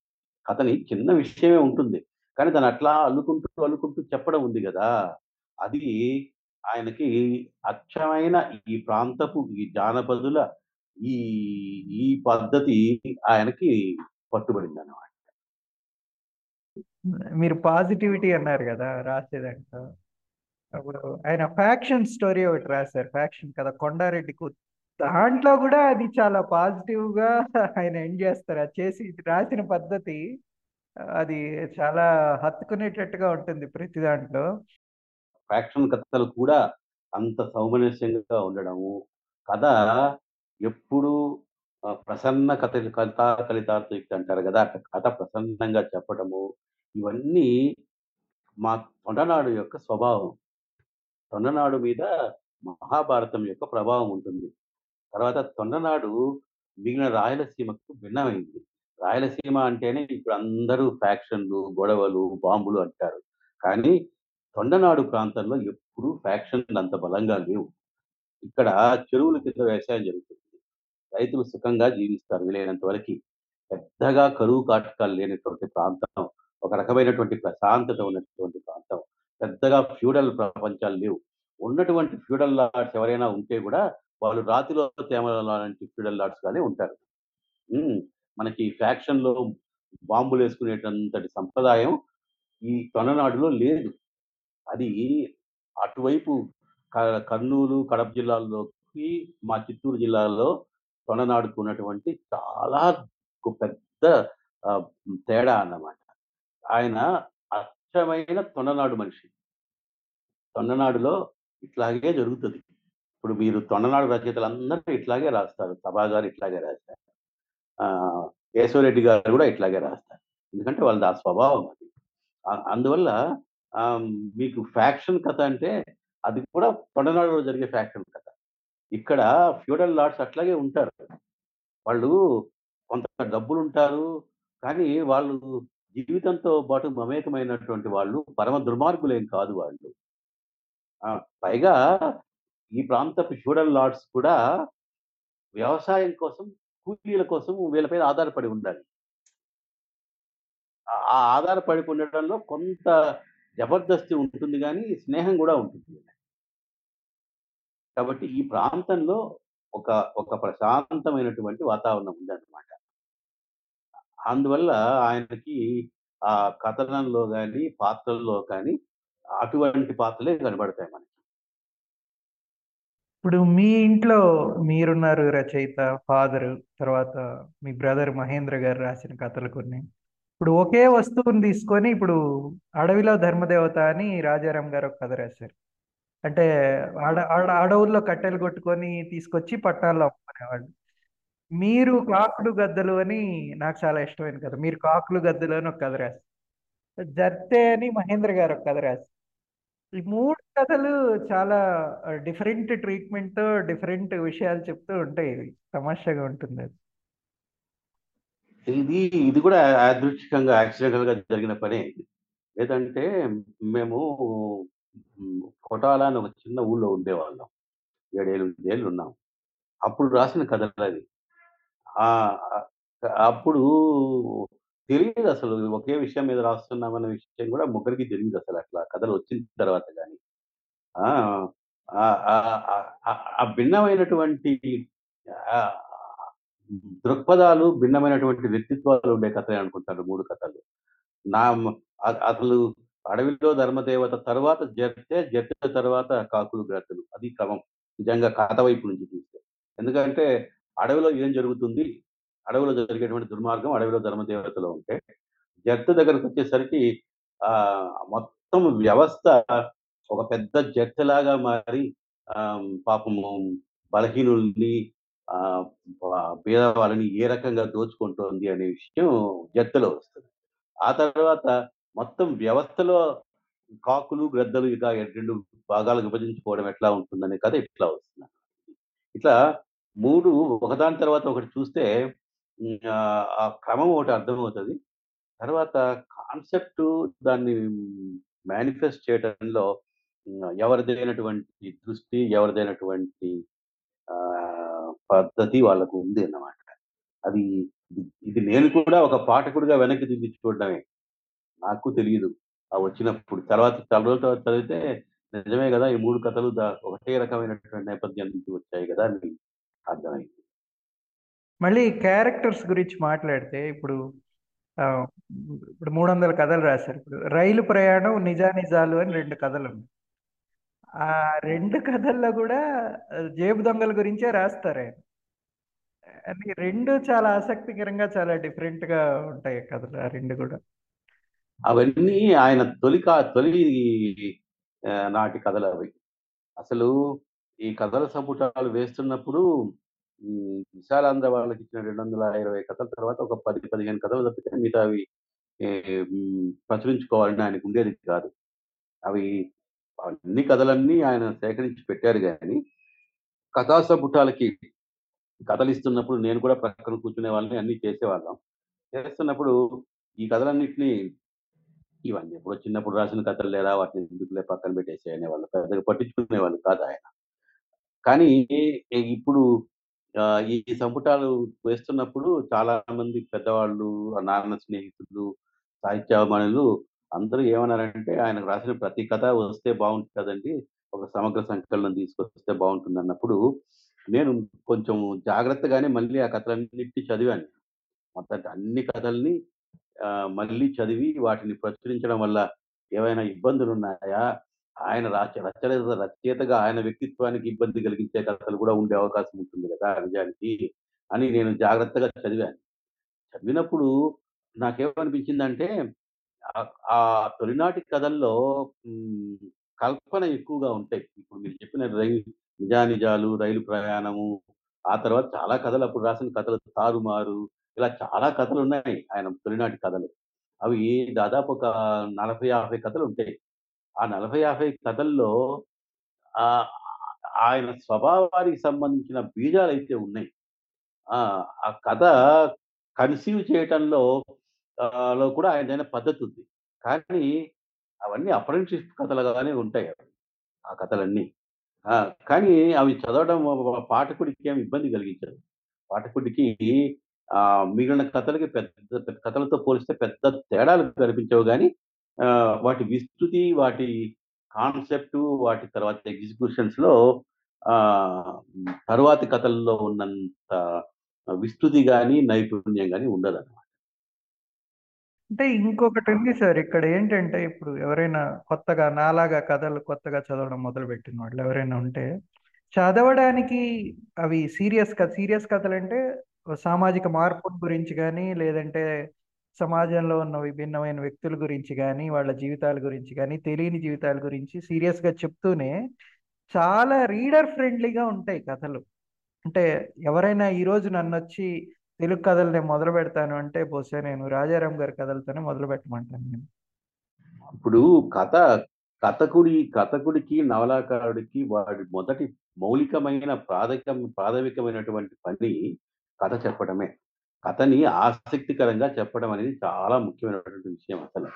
కథని చిన్న విషయమే ఉంటుంది. కానీ దాన్ని అట్లా అల్లుకుంటూ అల్లుకుంటూ చెప్పడం ఉంది కదా! అది ఆయనకి అక్షమైన ఈ ప్రాంతపు ఈ జానపదుల ఈ ఈ పద్ధతి ఆయనకి పట్టుబడింది అన్నమాట మీరు పాజిటివిటీ అన్నారు కదా రాసేదంట అప్పుడు ఆయన ఫ్యాక్షన్ స్టోరీ ఒకటి రాశారు. ఫ్యాక్షన్ కదా కొండారెడ్డి కూతురు దాంట్లో కూడా అది చాలా పాజిటివ్గా ఆయన ఎండ్ చేస్తారు. అది చేసి రాసిన పద్ధతి అది చాలా హత్తుకునేటట్టుగా ఉంటుంది ప్రతి దాంట్లో. ఫ్యాక్షన్ కథలు కూడా అంత సౌమనస్యంగా ఉండడము కథ ఎప్పుడు ప్రసన్న కథ కథ కలితార్థయుక్తి అంటారు కదా అక్కడ కథ ప్రసన్నంగా చెప్పడము ఇవన్నీ మా తొండనాడు యొక్క స్వభావం. తొండనాడు మీద మహాభారతం యొక్క ప్రభావం ఉంటుంది. తర్వాత తొండనాడు మిగిలిన రాయలసీమకు భిన్నమైంది. రాయలసీమ అంటేనే ఇప్పుడు అందరూ ఫ్యాక్షన్లు గొడవలు బాంబులు అంటారు. కానీ తొండనాడు ప్రాంతంలో ఎప్పుడూ ఫ్యాక్షన్లు అంత బలంగా లేవు. ఇక్కడ చెరువుల కింద వ్యవసాయం జరుగుతుంది. రైతులు సుఖంగా జీవిస్తారు. వీలైనంత వరకు పెద్దగా కరువు కాటకాలు లేనటువంటి ప్రాంతం ఒక రకమైనటువంటి ప్రశాంతత ఉన్నటువంటి ప్రాంతం పెద్దగా ఫ్యూడల్ ప్రపంచాలు లేవు. ఉన్నటువంటి ఫ్యూడల్ లాడ్స్ ఎవరైనా ఉంటే కూడా వాళ్ళు రాతిలో తేమల లాంటి ఫ్యూడల్ లాడ్స్ గానే ఉంటారు. మనకి ఫ్యాక్షన్లో బాంబులు వేసుకునేటంతటి సంప్రదాయం ఈ తొననాడులో లేదు. అది అటువైపు కర్నూలు కడప జిల్లాల్లోకి మా చిత్తూరు జిల్లాలో తొననాడుకు ఉన్నటువంటి చాలా పెద్ద తేడా అన్నమాట. ఆయన అచ్చమైన తొండనాడు మనిషి. తొండనాడులో ఇట్లాగే జరుగుతుంది. ఇప్పుడు మీరు తొండనాడు రచయితలు అందరూ ఇట్లాగే రాస్తారు. సభా గారు ఇట్లాగే రాస్తారు ఆ, కేశవరెడ్డి గారు కూడా ఇట్లాగే రాస్తారు. ఎందుకంటే వాళ్ళది ఆ స్వభావం అది. అందువల్ల మీకు ఫ్యాక్షన్ కథ అంటే అది కూడా తొండనాడులో జరిగే ఫ్యాక్షన్ కథ. ఇక్కడ ఫ్యూడల్ లార్డ్స్ అట్లాగే ఉంటారు. వాళ్ళు కొంత డబ్బులు ఉంటారు కానీ వాళ్ళు జీవితంతో పాటు మమేకమైనటువంటి వాళ్ళు పరమ దుర్మార్గులేం కాదు వాళ్ళు. ఆ, పైగా ఈ ప్రాంతపు ఫ్యూడల్ లార్డ్స్ కూడా వ్యవసాయం కోసం కూలీల కోసం వీళ్ళపైన ఆధారపడి ఉండాలి. ఆ ఆ ఆధారపడి ఉండడంలో కొంత జబర్దస్తి ఉంటుంది కానీ స్నేహం కూడా ఉంటుంది కాబట్టి ఈ ప్రాంతంలో ఒక ఒక ప్రశాంతమైనటువంటి వాతావరణం ఉందన్నమాట. అందువల్ల ఆయనకి ఆ కథనంలో కానీ పాత్రల్లో కానీ అటువంటి పాత్రలే కనబడతాయి మనకి. ఇప్పుడు మీ ఇంట్లో మీరున్నారు రచయిత ఫాదర్ తర్వాత మీ బ్రదర్ మహేంద్ర గారు రాసిన కథలు కొన్ని. ఇప్పుడు ఒకే వస్తువుని తీసుకొని ఇప్పుడు అడవిలో ధర్మదేవత అని రాజారాం గారు ఒక కథ రాశారు. అంటే అడ అడ అడవుల్లో కట్టెలు కొట్టుకొని తీసుకొచ్చి పట్టణాల్లో అమ్ముకునేవాళ్ళు. మీరు కాకులు గద్దలు అని నాకు చాలా ఇష్టమైన కథ. మీరు కాకులు గద్దలు అని ఒక కథ రాశారు. జర్తే అని మహేంద్ర గారు ఒక కథ రాశారు. ఈ మూడు కథలు చాలా డిఫరెంట్ ట్రీట్మెంట్ డిఫరెంట్ విషయాలు చెప్తూ ఉంటాయి. ఇవి తమాషాగా ఉంటుంది అది. ఇది ఇది కూడా యాదృచ్ఛికంగా యాక్సిడెంటల్గా జరిగిన పనే లేదంటే మేము కొటాల అని ఒక చిన్న ఊళ్ళో ఉండేవాళ్ళం. ఏడేళ్ళు ఏళ్ళు ఉన్నాం అప్పుడు రాసిన కథలు అది ఆ అప్పుడు తెలియదు అసలు ఒకే విషయం మీద రాస్తున్నామన్న విషయం కూడా ముగ్గురికి తెలియదు అసలు అట్లా కథలు వచ్చిన తర్వాత కానీ ఆ ఆ భిన్నమైనటువంటి దృక్పథాలు భిన్నమైనటువంటి వ్యక్తిత్వాలు ఉండే కథలే అనుకుంటారు మూడు కథలు. నా అసలు అడవిలో ధర్మదేవత తర్వాత జర్తే జర్త తర్వాత కాకులు గ్రతలు అది క్రమం. నిజంగా కథ వైపు నుంచి చూస్తే. ఎందుకంటే అడవిలో ఏం జరుగుతుంది? అడవిలో జరిగేటువంటి దుర్మార్గం అడవిలో ధర్మదేవతలో ఉంటే జర్త దగ్గరకు వచ్చేసరికి ఆ మొత్తం వ్యవస్థ ఒక పెద్ద జట్టులాగా మారి ఆ పాపము బలహీనుల్ని ఆ పేదవాళ్ళని ఏ రకంగా దోచుకుంటోంది అనే విషయం జట్టులో వస్తుంది. ఆ తర్వాత మొత్తం వ్యవస్థలో కాకులు, గ్రద్దలు ఇక రెండు భాగాలు విభజించుకోవడం ఎట్లా ఉంటుందనే కథ ఇట్లా వస్తుంది. ఇట్లా మూడు ఒకదాని తర్వాత ఒకటి చూస్తే ఆ క్రమం ఒకటి అర్థమవుతుంది తర్వాత కాన్సెప్ట్ దాన్ని మేనిఫెస్ట్ చేయడంలో ఎవరిదైనటువంటి దృష్టి, ఎవరిదైనటువంటి పద్ధతి వాళ్ళకు ఉంది అన్నమాట. అది ఇది నేను కూడా ఒక పాఠకుడిగా వెనక్కి తిరిగి చూడడమే. నాకు తెలియదు ఆ వచ్చినప్పుడు. తర్వాత చాలా రోజుల తర్వాత చదివితే నిజమే కదా ఈ మూడు కథలు ఒకటే రకమైనటువంటి నేపథ్యం నుంచి వచ్చాయి కదా అని అర్థమైంది. మళ్ళీ క్యారెక్టర్స్ గురించి మాట్లాడితే ఇప్పుడు ఇప్పుడు ఇప్పుడు 300 కథలు రాశారు. ఇప్పుడు 'రైలు ప్రయాణం', 'నిజానిజాలు' అని రెండు కథలు ఉన్నాయి ఆ రెండు కథల్లో కూడా జేబు దొంగల గురించే రాస్తారే అని రెండు చాలా ఆసక్తికరంగా చాలా డిఫరెంట్‌గా ఉంటాయి కథలు ఆ రెండు కూడా అవన్నీ ఆయన తొలి కా తొలి నాటి కథలు అవి అసలు ఈ కథల సంపుటాలు వేస్తున్నప్పుడు విశాలాంధ్ర వాళ్ళకి ఇచ్చిన రెండు వందల ఇరవై కథల తర్వాత ఒక 10, 15 కథలు తప్పితే మిగతా అవి ప్రచురించుకోవాలని ఆయనకు ఉండేది కాదు. అవి అన్ని కథలన్నీ ఆయన సేకరించి పెట్టారు కానీ కథా సంపుటాలకి కథలిస్తున్నప్పుడు నేను కూడా పక్కన కూర్చునేవాళ్ళని అన్ని చేసేవాళ్ళం. చేస్తున్నప్పుడు ఈ కథలన్నిటిని ఇవన్నీ ఎప్పుడో చిన్నప్పుడు రాసిన కథలు లేదా వాటిని ఎందుకులే పక్కన పెట్టేసేయ్ అనేవాళ్ళు. పెద్దగా పట్టించుకునేవాళ్ళు కాదు ఆయన. కానీ ఇప్పుడు ఈ సంపుటాలు వేస్తున్నప్పుడు చాలా మంది పెద్దవాళ్ళు, నాన్న స్నేహితులు, సాహిత్యాభిమానులు అందరూ ఏమన్నారంటే, ఆయనకు రాసిన ప్రతి కథ వస్తే బాగుంటుంది కదండి ఒక సమగ్ర సంకలనం తీసుకొస్తే బావుంటుందన్నప్పుడు, నేను కొంచెం జాగ్రత్తగానే మళ్ళీ ఆ కథలన్నిటి చదివాను. మొత్తం అన్ని కథల్ని మళ్ళీ చదివి వాటిని ప్రచురించడం వల్ల ఏవైనా ఇబ్బందులున్నాయా? ఆయన రాచ రచయిత రచయితగా ఆయన వ్యక్తిత్వానికి ఇబ్బంది కలిగించే కథలు కూడా ఉండే అవకాశం ఉంటుంది కదా నిజానికి అని నేను జాగ్రత్తగా చదివాను. చదివినప్పుడు నాకేమనిపించిందంటే ఆ తొలినాటి కథల్లో కల్పన ఎక్కువగా ఉంటాయి. ఇప్పుడు మీరు చెప్పిన రైలు నిజానిజాలు, రైలు ప్రయాణము, ఆ తర్వాత చాలా కథలు అప్పుడు రాసిన కథలు 'తారుమారు' ఇలా చాలా కథలు ఉన్నాయి ఆయన తొలినాటి కథలు. అవి దాదాపు ఒక నలభై యాభై కథలు ఉంటాయి ఆ 40, 50 కథల్లో ఆయన స్వభావానికి సంబంధించిన బీజాలు అయితే ఉన్నాయి. ఆ! కథ కన్సీవ్ చేయటంలో లో కూడా ఆయనదైన పద్ధతుంది. కానీ అవన్నీ అప్రెంటిస్ కథలుగానే ఉంటాయి ఆ కథలన్నీ. కానీ అవి చదవడం పాఠకుడికి ఏమి ఇబ్బంది కలిగించదు. పాఠకుడికి మిగిలిన కథలకి పెద్ద పెద్ద కథలతో పోలిస్తే పెద్ద తేడాలు కనిపించవు కానీ వాటి విస్తృతి, వాటి కాన్సెప్ట్ వాటి తర్వాత ఎగ్జిక్యూషన్స్‌లో ఆహ్, తరువాతి కథల్లో ఉన్నంత విస్తృతి కానీ నైపుణ్యం కానీ ఉండదు అనమాట అంటే ఇంకొకటుంది సార్. ఇక్కడ ఏంటంటే ఇప్పుడు ఎవరైనా కొత్తగా నాలాగా కథలు కొత్తగా చదవడం మొదలు పెట్టిన వాళ్ళు ఎవరైనా ఉంటే, చదవడానికి అవి సీరియస్ కథ సీరియస్ కథలు అంటే సామాజిక మార్పుల గురించి కానీ లేదంటే సమాజంలో ఉన్న విభిన్నమైన వ్యక్తుల గురించి కానీ వాళ్ళ జీవితాల గురించి కానీ తెలియని జీవితాల గురించి సీరియస్‌గా చెప్తూనే చాలా రీడర్ ఫ్రెండ్లీగా ఉంటాయి కథలు. అంటే ఎవరైనా ఈరోజు నన్నొచ్చి తెలుగు కథలు నేను మొదలుపెడతాను అంటే, బహుశా నేను రాజారాం గారి కథలతోనే మొదలు పెట్టమంటాను నేను. ఇప్పుడు కథ కథకుడి కథకుడికి, నవలాకారుడికి వాడి మొదటి మౌలికమైన ప్రాథమిక ప్రాథమికమైనటువంటి పని కథ చెప్పడమే. కథని ఆసక్తికరంగా చెప్పడం అనేది చాలా ముఖ్యమైనటువంటి విషయం అసలు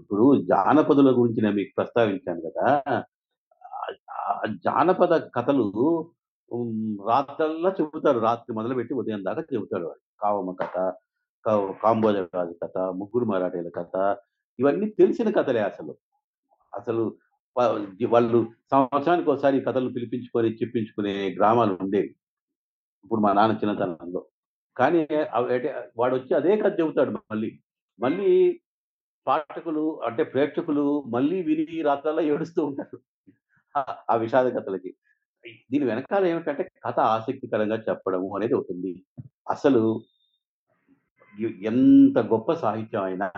ఇప్పుడు జానపదుల గురించి నేను మీకు ప్రస్తావించాను కదా జానపద కథలు రాత్రల్లా చెబుతారు. రాత్రి మొదలుపెట్టి ఉదయం దాకా చెబుతాడు వాడు. కావమ్మ కథ, కాంబోజ కాంబోజరాజు కథ, ముగ్గురు మరాఠీల కథ, ఇవన్నీ తెలిసిన కథలే అసలు. అసలు వాళ్ళు సంవత్సరానికి ఒకసారి కథలు పిలిపించుకొని, చెప్పించుకునే గ్రామాలు ఉండేవి ఇప్పుడు మా నాన్న చిన్నతనంలో. కానీ అవి అంటే అదే కథ చెబుతాడు మళ్ళీ. మళ్ళీ పాఠకులు అంటే ప్రేక్షకులు మళ్ళీ విని రాత్రల్లో ఏడుస్తూ ఉంటారు. ఆ విషాద కథలకి. దీని వెనకాల ఏమిటంటే కథ ఆసక్తికరంగా చెప్పడము అనేది ఉంటుంది అసలు ఎంత గొప్ప సాహిత్యం అయినా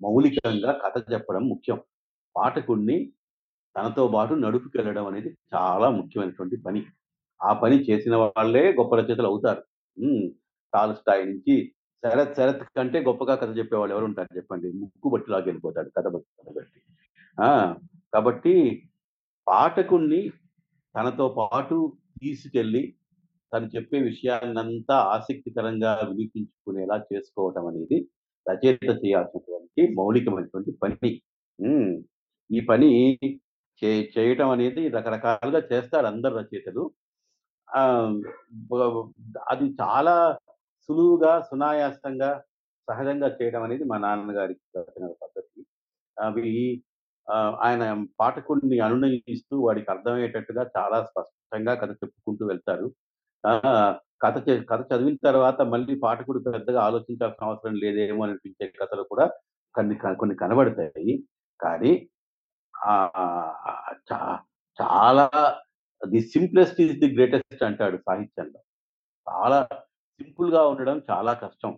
మౌలికంగా కథ చెప్పడం ముఖ్యం. పాఠకుడిని తనతో పాటు నడుపుకెళ్ళడం అనేది చాలా ముఖ్యమైనటువంటి పని ఆ పని చేసిన వాళ్ళే గొప్ప రచయితలు అవుతారు. ఉమ్, టాల్ స్థాయి నుంచి శరత్ శరత్ కంటే గొప్పగా కథ చెప్పేవాళ్ళు ఎవరు ఉంటారు చెప్పండి. ముక్కు బట్టి లాగా వెళ్ళిపోతాడు కథ బట్టి కథ బట్టి ఆ, కాబట్టి పాఠకుణ్ణి తనతో పాటు తీసుకెళ్ళి తను చెప్పే విషయాన్నంతా ఆసక్తికరంగా వినిపించుకునేలా చేసుకోవటం అనేది రచయిత చేయాల్సినటువంటి మౌలికమైనటువంటి పని. ఈ పని చే చేయటం అనేది రకరకాలుగా చేస్తారు అందరు రచయితలు. అది చాలా సులువుగా సునాయాసంగా సహజంగా చేయడం అనేది మా నాన్నగారికి పద్ధతి. అవి ఆ, ఆయన పాఠకుడిని అనునయిస్తూ వాడికి అర్థమయ్యేటట్టుగా చాలా స్పష్టంగా కథ చెప్పుకుంటూ వెళ్తారు. ఆ, కథ కథ చదివిన తర్వాత మళ్ళీ పాఠకుడు పెద్దగా ఆలోచించాల్సిన అవసరం లేదేమో అనిపించే కథలు కూడా కొన్ని కొన్ని కనబడతాయి. కానీ ఆ, చాలా the simplest is the greatest అంటాడు సాహిత్యంలో. చాలా సింపుల్గా ఉండడం చాలా కష్టం.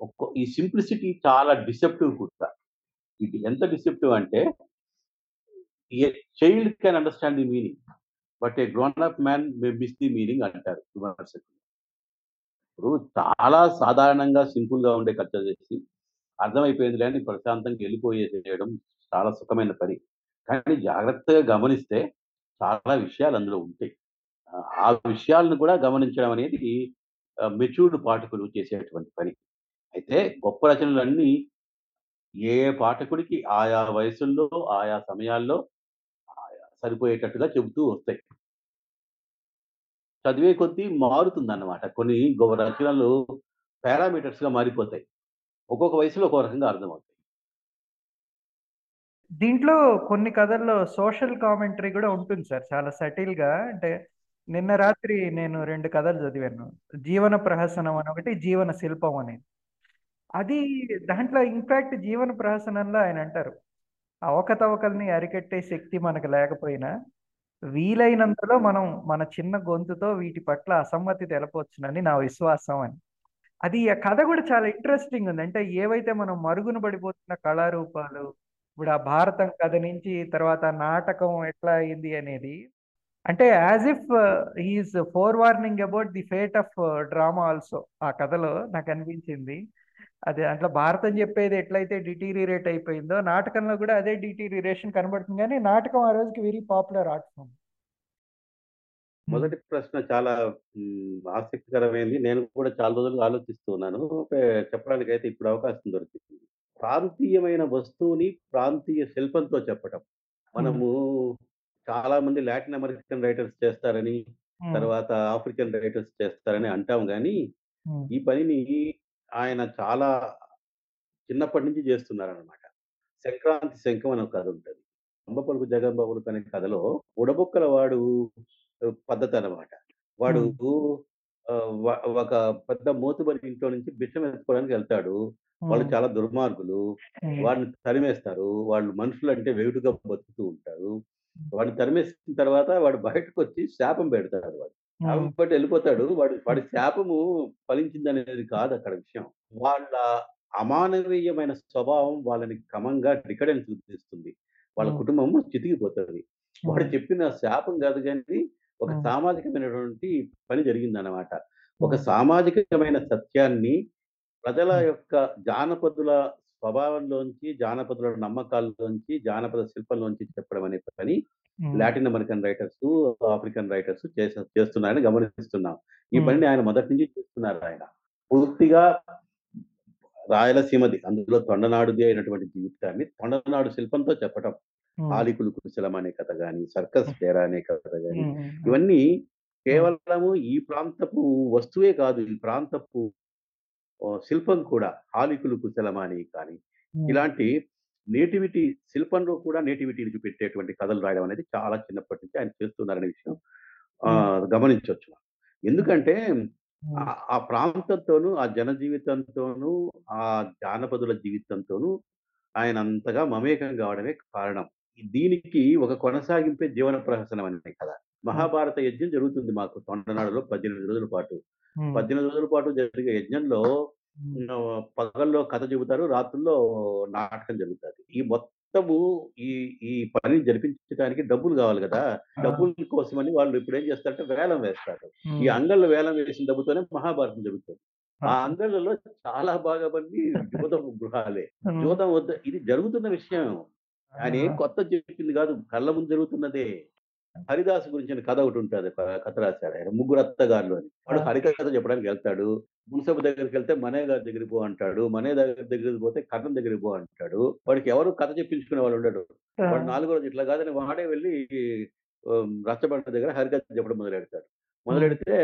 ఒక్కో ఈ సింప్లిసిటీ చాలా డిసెప్టివ్ కూడా. ఇది ఎంత డిసెప్టివ్ అంటే a child can understand the meaning but a grown up man may miss the meaning అంటారు విమర్శకులు. ఇప్పుడు చాలా సాధారణంగా సింపుల్గా ఉండే కథ చేసి అర్థమైపోయింది లేని ప్రశాంతంగా వెళ్ళిపోయే చేయడం చాలా సుఖమైన పని. కానీ జాగ్రత్తగా గమనిస్తే చాలా విషయాలు అందులో ఉంటాయి. ఆ, విషయాలను కూడా గమనించడం అనేది మెచ్యూర్డ్ పాఠకులు చేసేటువంటి పని. అయితే గొప్ప రచనలన్నీ ఏ ఏ పాఠకుడికి ఆయా వయసుల్లో ఆయా సమయాల్లో ఆయా సరిపోయేటట్టుగా చెబుతూ వస్తాయి. చదివే కొద్దీ మారుతుంది అన్నమాట కొన్ని గొప్ప రచనలు పారామీటర్స్గా మారిపోతాయి. ఒక్కొక్క వయసులో ఒక్కొక్క రకంగా అర్థమవుతాయి. దీంట్లో కొన్ని కథల్లో సోషల్ కామెంటరీ కూడా ఉంటుంది సార్. చాలా సటిల్గా అంటే నిన్న రాత్రి నేను రెండు కథలు చదివాను. జీవన ప్రహసనం అని ఒకటి జీవన శిల్పం అనేది అది దాంట్లో ఇన్ఫాక్ట్ జీవన ప్రహసనంలో ఆయన అంటారు. అవకతవకల్ని అరికట్టే శక్తి మనకు లేకపోయినా వీలైనంతలో మనం మన చిన్న గొంతుతో వీటి పట్ల అసమ్మతి తెలపవచ్చునని నా విశ్వాసం అని. అది ఆ కథ కూడా చాలా ఇంట్రెస్టింగ్ ఉంది. అంటే ఏవైతే మనం మరుగున పడిపోతున్న కళారూపాలు ఇప్పుడు ఆ భారతం కథ నుంచి తర్వాత నాటకం ఎట్లా అయింది అనేది అంటే as if he is forewarning about the fate of drama also ఆ కథలో నాకు అనిపించింది. అది అట్లా భారతం చెప్పేది ఎట్లయితే డిటీరియేట్ అయిపోయిందో నాటకంలో కూడా అదే డిటీరియేషన్ కనబడుతుంది కానీ నాటకం ఆ రోజుకి వెరీ పాపులర్ ఆర్ట్ ఫామ్ మొదటి ప్రశ్న చాలా ఆసక్తికరమైంది. నేను కూడా చాలా రోజులుగా ఆలోచిస్తూ ఉన్నాను. చెప్పడానికి అయితే ఇప్పుడు అవకాశం దొరికింది. ప్రాంతీయమైన వస్తువుని ప్రాంతీయ శిల్పంతో చెప్పటం. మనము చాలా మంది లాటిన్ అమెరికన్ రైటర్స్ చేస్తారని తర్వాత ఆఫ్రికన్ రైటర్స్ చేస్తారని అంటాం కానీ ఈ పనిని ఆయన చాలా చిన్నప్పటి నుంచి చేస్తున్నారనమాట సంక్రాంతి శంఖం అనే ఒక కథ ఉంటుంది. అంబపలుకు జగంబాబులకు అనే కథలో ఉడబొక్కల వాడు పద్ధతి అన్నమాట వాడు వ- ఒక పెద్ద మోతుబరి ఇంట్లో నుంచి బిచ్చం ఎత్తుకోవడానికి వెళ్తాడు. వాళ్ళు చాలా దుర్మార్గులు. వాడిని తరిమేస్తారు. వాళ్ళు మనుషులు అంటే వెగుటుగా బతుకుతూ ఉంటారు. వాడిని తరిమేసిన తర్వాత వాడు బయటకు వచ్చి శాపం పెడతాడు వాడు. కాబట్టి వెళ్ళిపోతాడు. వాడు వాడి శాపము ఫలించింది అనేది కాదు అక్కడ విషయం. వాళ్ళ అమానవీయమైన స్వభావం వాళ్ళని క్రమంగా డికడెన్స్ తీస్తుంది వాళ్ళ. కుటుంబం చితికిపోతుంది. వాడు చెప్పిన శాపం కాదు కానీ ఒక. సామాజికమైనటువంటి పని జరిగిందన్నమాట. ఒక సామాజికమైన సత్యాన్ని ప్రజల. యొక్క జానపదుల స్వభావంలోంచి జానపదుల నమ్మకాల్లోంచి జానపద శిల్పంలోంచి చెప్పడం అనే పని Latin American writers African writers చేస- చేస్తున్నారని గమనిస్తున్నాం. ఈ. పనిని ఆయన మొదటి నుంచి చేస్తున్నారు ఆయన. పూర్తిగా రాయలసీమది. అందులో తొండనాడుది అయినటువంటి జీవితాన్ని తొండనాడు శిల్పంతో చెప్పటం. ఆలికులు కుశలం అనే కథ గాని సర్కస్ డేరా అనే కథ గాని ఇవన్నీ కేవలము ఈ ప్రాంతపు వస్తువే కాదు ఈ ప్రాంతపు శిల్పం కూడా హాలికులు కుశలమని కానీ ఇలాంటి నేటివిటీ శిల్పంలో కూడా నేటివిటీని చూపెట్టేటువంటి కథలు రాయడం అనేది చాలా చిన్నప్పటి నుంచి ఆయన చేస్తున్నారనే విషయం ఆ, గమనించవచ్చు ఎందుకంటే ఆ ప్రాంతంతోనూ ఆ జన జీవితంతోనూ ఆ జానపదుల జీవితంతోనూ ఆయన అంతగా మమేకం కావడమే కారణం. దీనికి ఒక కొనసాగింపే జీవన ప్రహసనం అనే కదా మహాభారత యజ్ఞం జరుగుతుంది మాకు తొండనాడులో పద్దెనిమిది రోజుల పాటు. పద్దెనిమిది రోజుల పాటు జరిగే యజ్ఞంలో పగల్లో కథ చెబుతారు రాత్రుల్లో నాటకం జరుగుతుంది. ఈ మొత్తం మొత్తము ఈ ఈ పని జరిపించడానికి డబ్బులు కావాలి కదా. డబ్బుల కోసమని వాళ్ళు ఇప్పుడు ఏం చేస్తారంటే వేలం వేస్తారు. ఈ అంగళ్ళు వేలం వేసిన డబ్బుతోనే మహాభారతం జరుగుతుంది. ఆ. అంగళ్ళలో చాలా బాగా మంది జూదం గృహాలే జూదం వద్ద ఇది జరుగుతున్న విషయం. ఆయన ఏం కొత్త చెప్పింది కాదు. కళ్ళ ముందు జరుగుతున్నదే. హరిదాస్ గురించిన కథ ఒకటి ఉంటుంది. ఒక కథ రాశారు ఆయన. ముగ్గురు అత్తగారులు అని. వాడు హరికథ చెప్పడానికి వెళ్తాడు. మున్సబు దగ్గరికి వెళ్తే మనే గారి దగ్గరికి పో అంటాడు. మనే దగ్గర దగ్గరికి పోతే కర్ణం దగ్గరికి పో అంటాడు. వాడికి ఎవరు కథ చెప్పించుకునే వాళ్ళు ఉండడు వాడు నాలుగో రోజు ఇట్లా కాదని వాడే వెళ్ళి రచ్చబండ దగ్గర హరికథ చెప్పడం మొదలెడతాడు. మొదలెడితే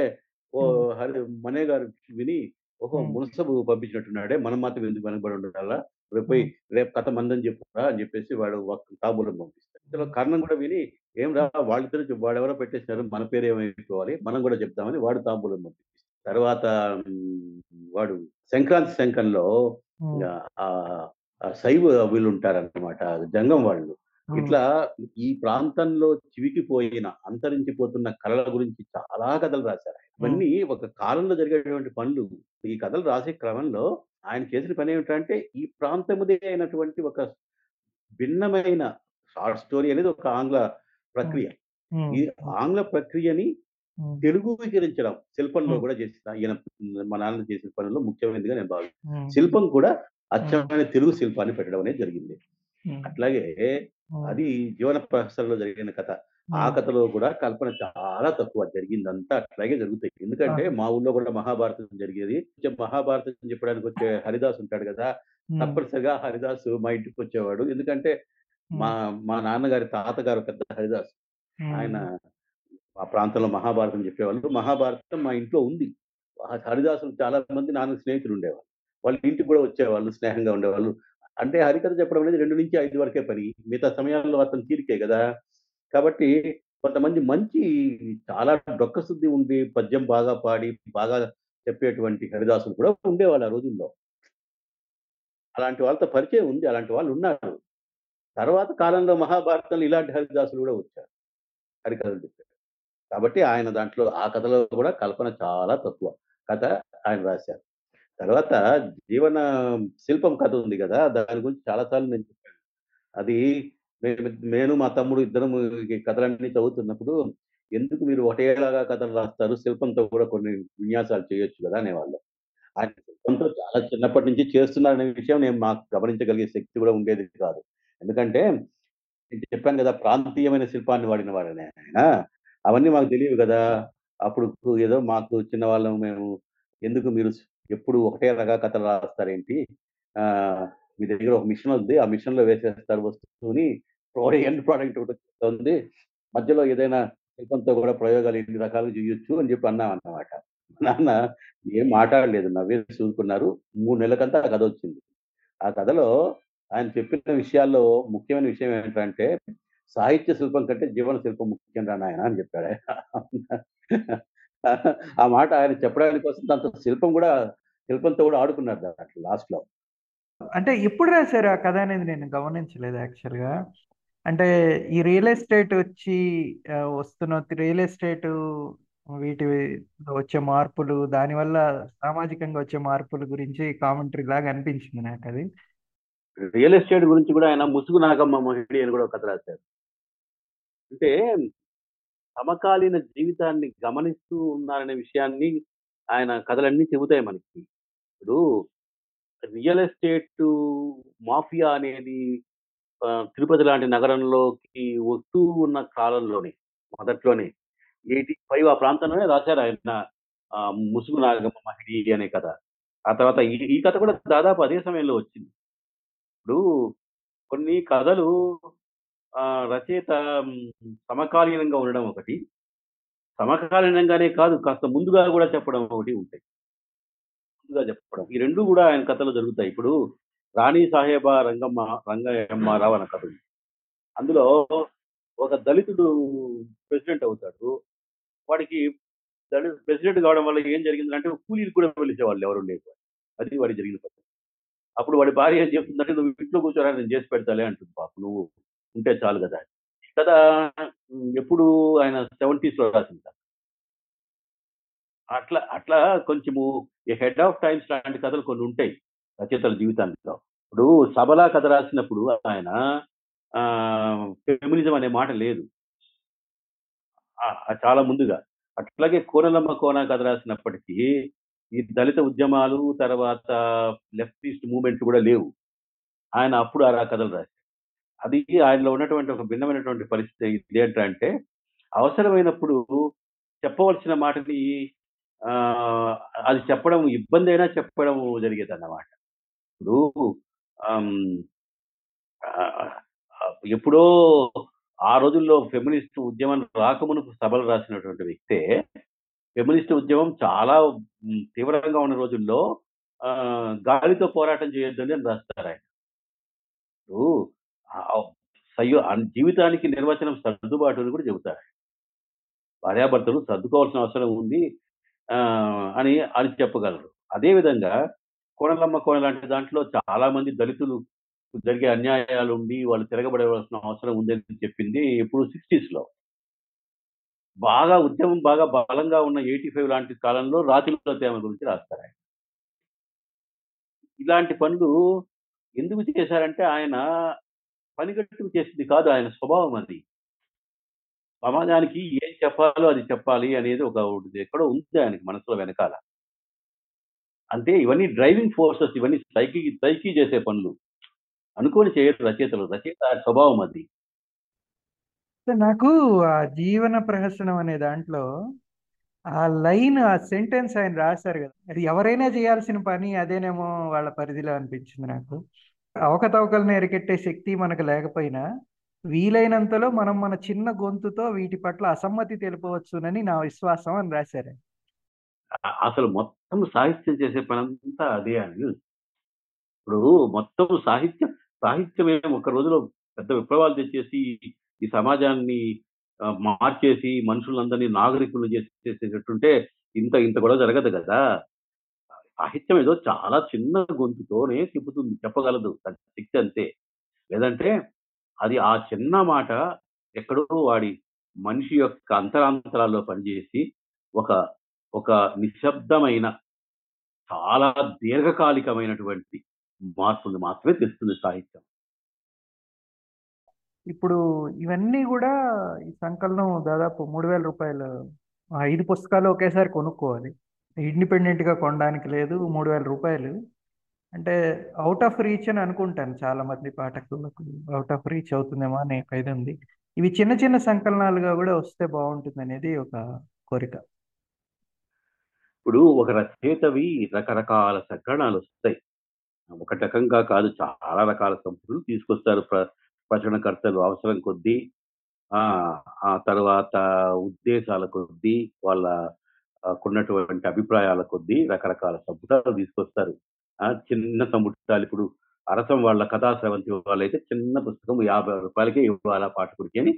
ఓ ఉమ్, హరి మనే గారు విని ఓహో ఉమ్, మున్సబు పంపించినట్టున్నాడే. మనం మాత్రం ఎందుకు వెనకబడి ఉండాలా? రేపు పోయి రేపు కథ మందని చెప్పురా అని చెప్పేసి వాడు తాంబూలం పంపిస్తాడు. ఇందులో కర్ణం కూడా విని ఏం రా వాళ్ళిద్దరు వాడెవరో పెట్టేసినారు మన పేరు ఏమైపోవాలి మనం కూడా చెప్తామని వాడు తాంబూలం పంపిస్తాడు. తర్వాత వాడు సంక్రాంతి శంఖంలో శైవ వీళ్ళు ఉంటారన్నమాట జంగం వాళ్ళు. ఇట్లా ఈ ప్రాంతంలో చివికిపోయిన అంతరించిపోతున్న కళల గురించి చాలా కథలు రాశారు. ఇవన్నీ ఒక కాలంలో జరిగేటువంటి పనులు. ఈ కథలు రాసే క్రమంలో ఆయన చేసిన పని ఏమిటంటే ఈ ప్రాంతముదే అయినటువంటి ఒక భిన్నమైన షార్ట్ స్టోరీ అనేది ఒక ఆంగ్ల ప్రక్రియ. ఈ ఆంగ్ల ప్రక్రియని తెలుగుకరించడం శిల్పంలో కూడా చేసిన ఈయన మా నాన్న చేసిన పనుల్లో ముఖ్యమైనదిగా నేను భావిస్తాను శిల్పం కూడా అచ్చమైన తెలుగు శిల్పాన్ని పెట్టడం అనేది జరిగింది. అట్లాగే అది జీవన ప్రహసనలో జరిగిన కథ. ఆ కథలో కూడా కల్పన చాలా తక్కువ జరిగిందంతా అట్లాగే జరుగుతాయి. ఎందుకంటే. మా ఊళ్ళో కూడా మహాభారతం జరిగేది. కొంచెం మహాభారతం చెప్పడానికి వచ్చే హరిదాస్ ఉంటాడు కదా! తప్పనిసరిగా హరిదాస్ మా ఇంటికి వచ్చేవాడు. ఎందుకంటే మా మా నాన్నగారి తాతగారు పెద్ద హరిదాస్. ఆయన మా ప్రాంతంలో మహాభారతం చెప్పేవాళ్ళు. మహాభారతం మా ఇంట్లో ఉంది. హరిదాసులు చాలా మంది నాన్న స్నేహితులు ఉండేవాళ్ళు. వాళ్ళ ఇంటికి కూడా వచ్చేవాళ్ళు స్నేహంగా ఉండేవాళ్ళు. అంటే హరికథ చెప్పడం అనేది రెండు నుంచి ఐదు వరకే పని. మిగతా సమయాల్లో అతను తీరికే కదా! కాబట్టి కొంతమంది మంచి చాలా డొక్క శుద్ధి ఉండి పద్యం బాగా పాడి బాగా చెప్పేటువంటి హరిదాసులు కూడా ఉండేవాళ్ళు ఆ రోజుల్లో. అలాంటి వాళ్ళతో పరిచయం ఉంది అలాంటి వాళ్ళు ఉన్నారు. తర్వాత కాలంలో మహాభారతంలో ఇలాంటి హరిదాసులు కూడా వచ్చారు. హరికథలు చెప్పారు. కాబట్టి ఆయన దాంట్లో ఆ కథలో కూడా కల్పన చాలా తక్కువ. కథ ఆయన రాశారు. తర్వాత జీవన శిల్పం కథ ఉంది కదా దాని గురించి చాలాసార్లు నేను చెప్పాను. అది మేము నేను మా తమ్ముడు ఇద్దరం కథలన్నీ చదువుతున్నప్పుడు ఎందుకు మీరు ఒకటేలాగా కథలు రాస్తారు? శిల్పంతో కూడా కొన్ని విన్యాసాలు చేయొచ్చు కదా అనేవాళ్ళు. ఆయన శిల్పంతో చాలా చిన్నప్పటి నుంచి చేస్తున్నారనే విషయం నేను మాకు గమనించగలిగే శక్తి కూడా ఉండేది కాదు. ఎందుకంటే నేను చెప్పాను కదా ప్రాంతీయమైన శిల్పాన్ని వాడిన వాడనే ఆయన. అవన్నీ మాకు తెలియవు కదా. అప్పుడు ఏదో మాకు చిన్న వాళ్ళం మేము ఎందుకు మీరు ఎప్పుడు ఒకటే రగా కథలు రాస్తారేంటి? ఆ మీ దగ్గర ఒక మిషన్ ఉంది. ఆ మిషన్లో వేసేస్తారు వస్తువుని ఎండ్ ప్రోడక్ట్ ఒకటి ఉంది. మధ్యలో ఏదైనా శిల్పంతో కూడా ప్రయోగాలు ఎన్ని రకాలు చేయొచ్చు అని చెప్పి అన్నాం అన్నమాట. నాన్న ఏం మాట్లాడలేదు నవ్వే చూసుకున్నారు మూడు నెలలకంతా ఆ కథ వచ్చింది. ఆ కథలో ఆయన చెప్పిన విషయాల్లో ముఖ్యమైన విషయం ఏంటంటే సాహిత్య శిల్పం కంటే జీవన శిల్పం ముఖ్యం రా నాయన అని చెప్పాడు ఆ మాట ఆయన చెప్పడానికి కోసం దాంతో శిల్పం కూడా శిల్పంతో కూడా ఆడుకున్నారు దాంట్లో లాస్ట్లో అంటే ఎప్పుడు రాశారు ఆ కథ అనేది నేను గమనించలేదు యాక్చువల్గా అంటే ఈ రియల్ ఎస్టేట్ వచ్చి ఆ, వస్తున్న రియల్ ఎస్టేట్ వీటి వచ్చే మార్పులు దానివల్ల సామాజికంగా వచ్చే మార్పుల గురించి కామెంటరీ లాగా అనిపించింది నాకు అది రియల్ ఎస్టేట్ గురించి కూడా ఆయన ముసుగు నాగమ్మ మొహిడి అని కూడా ఒక కథ రాశారు. అంటే సమకాలీన జీవితాన్ని గమనిస్తూ ఉన్నారనే విషయాన్ని ఆయన కథలన్నీ చెబుతాయి మనకి. ఇప్పుడు రియల్ ఎస్టేట్ మాఫియా అనేది తిరుపతి లాంటి నగరంలోకి వస్తూ ఉన్న కాలంలోనే మొదట్లోనే ఎయిటీ ఫైవ్ ఆ ప్రాంతంలోనే రాశారు ఆయన ముసుగు నాగమ్మ మహిడి అనే కథ. ఆ తర్వాత ఈ ఈ కథ కూడా దాదాపు అదే సమయంలో వచ్చింది. ఇప్పుడు కొన్ని కథలు రచయిత సమకాలీనంగా ఉండడం ఒకటి. సమకాలీనంగానే కాదు కాస్త ముందుగా కూడా చెప్పడం ఒకటి ఉంటాయి. ముందుగా చెప్పడం. ఈ రెండు కూడా ఆయన కథలు జరుగుతాయి. ఇప్పుడు రాణి సాహేబా రంగమ్మ రంగమ్మారావు అన్న కథ ఉంది. అందులో ఒక దళితుడు ప్రెసిడెంట్ అవుతాడు. వాడికి దళిత ప్రెసిడెంట్ కావడం వల్ల ఏం జరిగిందంటే కూలీలు కూడా పిలిచేవాళ్ళు ఎవరు లేరు. అది వాడి జరిగిన పని. అప్పుడు వాడి భార్య ఏం చెప్తుందంటే నువ్వు ఇంట్లో కూర్చోరా నేను చేసి పెడతాలే అంటుంది పాప నువ్వు ఉంటే చాలు కదా కదా ఎప్పుడు ఆయన సెవెంటీస్లో రాసింది అట్లా అట్లా కొంచెము హెడ్ ఆఫ్ టైమ్స్ లాంటి కథలు కొన్ని ఉంటాయి. రచయితల జీవితాంలో ఇప్పుడు సబలా కథ రాసినప్పుడు ఆయన ఫెమినిజం అనే మాట లేదు. చాలా ముందుగా. అట్లాగే కోనలమ్మ కోన కథ రాసినప్పటికీ ఈ దళిత ఉద్యమాలు తర్వాత లెఫ్టిస్ట్ మూమెంట్స్ కూడా లేవు. ఆయన అప్పుడు ఆ కథలు రాశారు. అది ఆయనలో ఉన్నటువంటి ఒక భిన్నమైనటువంటి పరిస్థితి ఇది ఏంటంటే అవసరమైనప్పుడు చెప్పవలసిన మాటని ఆ, అది చెప్పడం ఇబ్బంది అయినా చెప్పడం జరిగేది అన్నమాట ఇప్పుడు ఆ, ఎప్పుడో ఆ రోజుల్లో ఫెమినిస్ట్ ఉద్యమం రాకమునకు సభలు రాసినటువంటి వ్యక్తే ఫెమినిస్ట్ ఉద్యమం చాలా తీవ్రంగా ఉన్న రోజుల్లో ఆ, గాలితో పోరాటం చేయొద్దని అని రాస్తారు ఆయన. ఇప్పుడు సయ్యో జీవితానికి నిర్వచనం సర్దుబాటు అని కూడా చెబుతారు భార్యాభర్తలు సర్దుకోవాల్సిన అవసరం ఉంది ఆ, అని అని చెప్పగలరు. అదేవిధంగా కోనలమ్మ కోన లాంటి దాంట్లో చాలా మంది దళితులు జరిగే అన్యాయాలు ఉండి వాళ్ళు తిరగబడవలసిన అవసరం ఉందని చెప్పింది ఇప్పుడు సిక్స్టీస్లో బాగా ఉద్యమం బాగా బలంగా ఉన్న ఎయిటీ ఫైవ్ లాంటి కాలంలో రాతిలో తేమ గురించి రాస్తారు ఆయన. ఇలాంటి పనులు ఎందుకు చేశారంటే ఆయన పనిగట్టుకు చేసింది కాదు ఆయన స్వభావం అది. సమాజానికి ఏం చెప్పాలో అది చెప్పాలి అనేది ఒక ఒకటి ఎక్కడో ఉంది ఆయనకి మనసులో వెనకాల. అంటే ఇవన్నీ డ్రైవింగ్ ఫోర్సెస్ ఇవన్నీ సైకి సైకి చేసే పనులు. అనుకోని చేయరు రచయితలు. రచయిత స్వభావం అది. సో నాకు ఆ జీవన ప్రహసనం అనే దాంట్లో ఆ లైన్ ఆ సెంటెన్స్ ఆయన రాశారు కదా. అది ఎవరైనా చేయాల్సిన పని అదేనేమో వాళ్ళ పరిధిలో అనిపించింది నాకు. అవకతవకలను ఎరికెట్టే శక్తి మనకు లేకపోయినా వీలైనంతలో మనం మన చిన్న గొంతుతో వీటి పట్ల అసమ్మతి తెలుపవచ్చునని నా విశ్వాసం అని రాశారు అసలు మొత్తం సాహిత్యం చేసే పనంతా అదే అని ఇప్పుడు మొత్తం సాహిత్యం సాహిత్యం ఏం ఒక రోజులో పెద్ద విప్లవాలు తెచ్చేసి ఈ సమాజాన్ని మార్చేసి మనుషులందరినీ నాగరికులు చేసేసేటట్టుంటే ఇంత ఇంత కూడా జరగదు కదా. సాహిత్యం ఏదో చాలా చిన్న గొంతుతోనే తిప్పుతుంది చెప్పగలదు. దాని శక్తి అంతే. లేదంటే అది ఆ చిన్న మాట ఎక్కడో వాడి మనిషి యొక్క అంతరాంతరాల్లో పనిచేసి ఒక ఒక నిశ్శబ్దమైన చాలా దీర్ఘకాలికమైనటువంటి మార్పులు మాత్రమే తెస్తుంది సాహిత్యం. ఇప్పుడు ఇవన్నీ కూడా ఈ సంకలనం దాదాపు మూడు వేల రూపాయలు ఐదు పుస్తకాలు ఒకేసారి కొనుక్కోవాలి. ఇండిపెండెంట్గా కొనడానికి లేదు మూడు వేల రూపాయలు. అంటే అవుట్ ఆఫ్ రీచ్ అని అనుకుంటాను చాలా మంది పాఠకులకు. అవుట్ ఆఫ్ రీచ్ అవుతుందేమో అనే ఒక ఉంది. ఇవి చిన్న చిన్న సంకలనాలుగా కూడా వస్తే బాగుంటుంది అనేది ఒక కోరిక. ఇప్పుడు ఒక రచయితవి రకరకాల సంకలనాలు వస్తాయి ఒక రకంగా కాదు చాలా రకాల సంపులు తీసుకొస్తారు. ప్ర ప్రచురణకర్తలు అవసరం కొద్దీ ఆ తర్వాత ఉద్దేశాల కొద్దీ వాళ్ళ కొన్నటువంటి అభిప్రాయాల కొద్దీ రకరకాల సంపుటాలు తీసుకొస్తారు. చిన్న సంపుటాలు ఇప్పుడు అరసం వాళ్ళ కథా స్రవంతి వాళ్ళైతే చిన్న పుస్తకం యాభై రూపాయలకే ఇవ్వాలా పాఠకుడికి అని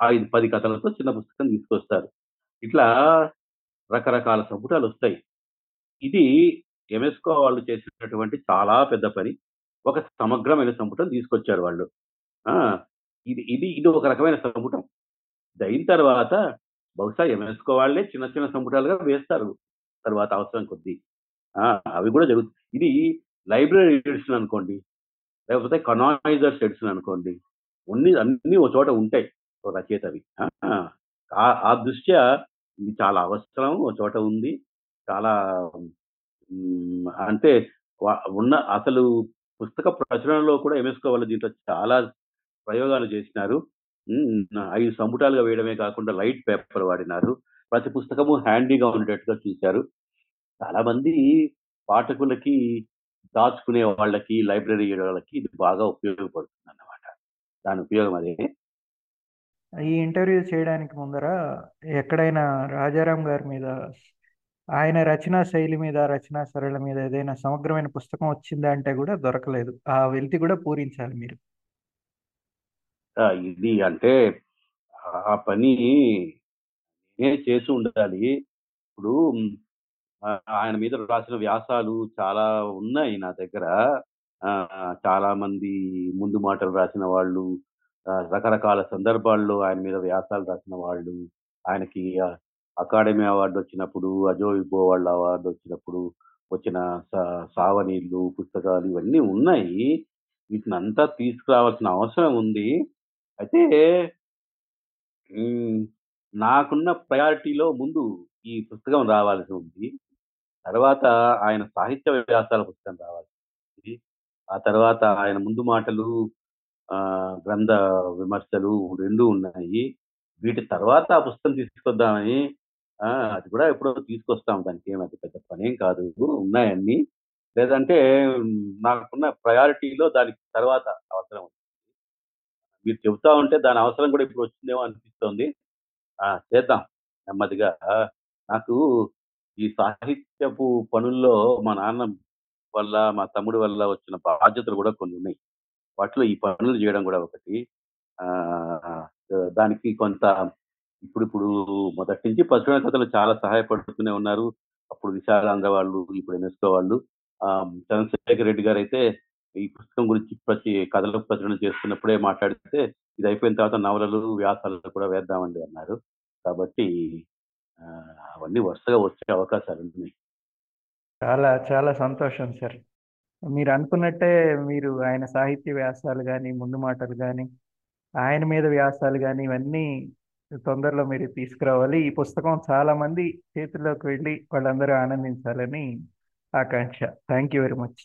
ఐదు పది కథలతో చిన్న పుస్తకం తీసుకొస్తారు. ఇట్లా రకరకాల సంపుటాలు వస్తాయి ఇది ఎంఎస్కో వాళ్ళు చేసినటువంటి చాలా పెద్ద పని. ఒక సమగ్రమైన సంపుటం తీసుకొచ్చారు వాళ్ళు. ఇది ఇది ఇది ఒక రకమైన సంపుటం. ఇది అయిన తర్వాత బహుశా ఎంఎస్కో వాళ్ళే చిన్న చిన్న సంపుటాలుగా వేస్తారు. తర్వాత అవసరం కొద్దీ. అవి కూడా జరుగుతాయి ఇది లైబ్రరీ ఎడిషన్ అనుకోండి లేకపోతే కనాయిజర్స్ ఎడిషన్ అనుకోండి అన్ని అన్ని ఒక చోట ఉంటాయి. రచయితవి. ఆ, ఆ దృష్ట్యా ఇది చాలా అవసరం ఒక చోట ఉంది. చాలా అంటే ఉన్న అసలు పుస్తక ప్రచురణలో కూడా ఎంఎస్కో వాళ్ళు దీంట్లో చాలా ప్రయోగాలు చేసినారు. ఐదు సంపుటాలుగా వేయడమే కాకుండా లైట్ పేపర్ వాడినారు. ప్రతి పుస్తకము హ్యాండీగా ఉండేట్టుగా చూశారు. చాలా మంది పాఠకులకి దాచుకునే వాళ్ళకి లైబ్రరీ వాళ్ళకి ఇది బాగా ఉపయోగపడుతుంది అన్నమాట దాని ఉపయోగం అదే. ఈ ఇంటర్వ్యూ చేయడానికి ముందర ఎక్కడైనా రాజారాం గారి మీద ఆయన రచనా శైలి మీద రచనా సరళ మీద ఏదైనా సమగ్రమైన పుస్తకం వచ్చిందా అంటే కూడా దొరకలేదు. ఆ వెలితి కూడా పూరించాలి మీరు. ఆ, ఇది అంటే ఆ పని నేనే చేసి ఉండాలి. ఇప్పుడు ఆయన మీద రాసిన వ్యాసాలు చాలా ఉన్నాయి నా దగ్గర. ఆ, చాలా మంది ముందు మాటలు రాసిన వాళ్ళు రకరకాల సందర్భాల్లో ఆయన మీద వ్యాసాలు రాసిన వాళ్ళు ఆయనకి అకాడమీ అవార్డు వచ్చినప్పుడు అజోయిబో వాళ్ళ అవార్డు వచ్చినప్పుడు వచ్చిన సా- సావనీళ్ళు పుస్తకాలు ఇవన్నీ ఉన్నాయి. వీటిని అంతా తీసుకురావాల్సిన అవసరం ఉంది. అయితే నాకున్న ప్రయారిటీలో ముందు ఈ పుస్తకం రావాల్సి ఉంది. తర్వాత ఆయన సాహిత్య వ్యాసాల పుస్తకం రావాల్సి ఉంది. ఆ తర్వాత ఆయన ముందు మాటలు గ్రంథ విమర్శలు రెండు ఉన్నాయి. వీటి తర్వాత ఆ పుస్తకం తీసుకొద్దామని అది కూడా ఎప్పుడో తీసుకొస్తాం. దానికి ఏం అది పెద్ద పనేం కాదు. ఉన్నాయన్నీ. లేదంటే నాకున్న ప్రయారిటీలో దానికి తర్వాత అవసరం ఉంది. మీరు చెబుతా ఉంటే దాని అవసరం కూడా ఇప్పుడు వచ్చిందేమో అనిపిస్తోంది. చేద్దాం నెమ్మదిగా. నాకు ఈ సాహిత్యపు పనుల్లో మా నాన్న వల్ల మా తమ్ముడి వల్ల వచ్చిన బాధ్యతలు కూడా కొన్ని ఉన్నాయి. వాటిలో ఈ పనులు చేయడం కూడా ఒకటి. ఆ, దానికి కొంత ఇప్పుడు ఇప్పుడు మొదటి నుంచి పశువుల కథలు చాలా సహాయపడుతూనే ఉన్నారు. అప్పుడు విశాలాంధ్ర వాళ్ళు ఇప్పుడు ఎన్ఎస్కో వాళ్ళు. చంద్రశేఖర్ రెడ్డి గారు అయితే ఈ పుస్తకం గురించి ప్రతి కథలు ప్రచురణ చేస్తున్నప్పుడే మాట్లాడితే ఇది అయిపోయిన తర్వాత నవలలు వ్యాసాలు కూడా వేద్దామండి అన్నారు. కాబట్టి అవన్నీ వరుసగా వచ్చే అవకాశాలు ఉన్నాయి చాలా చాలా సంతోషం సార్. మీరు అనుకున్నట్టే మీరు ఆయన సాహిత్య వ్యాసాలు కానీ ముందు మాటలు కానీ ఆయన మీద వ్యాసాలు కానీ ఇవన్నీ తొందరలో మీరు తీసుకురావాలి. ఈ పుస్తకం చాలా మంది చేతుల్లోకి వెళ్ళి వాళ్ళందరూ ఆనందించాలని ఆకాంక్ష. Thank you very much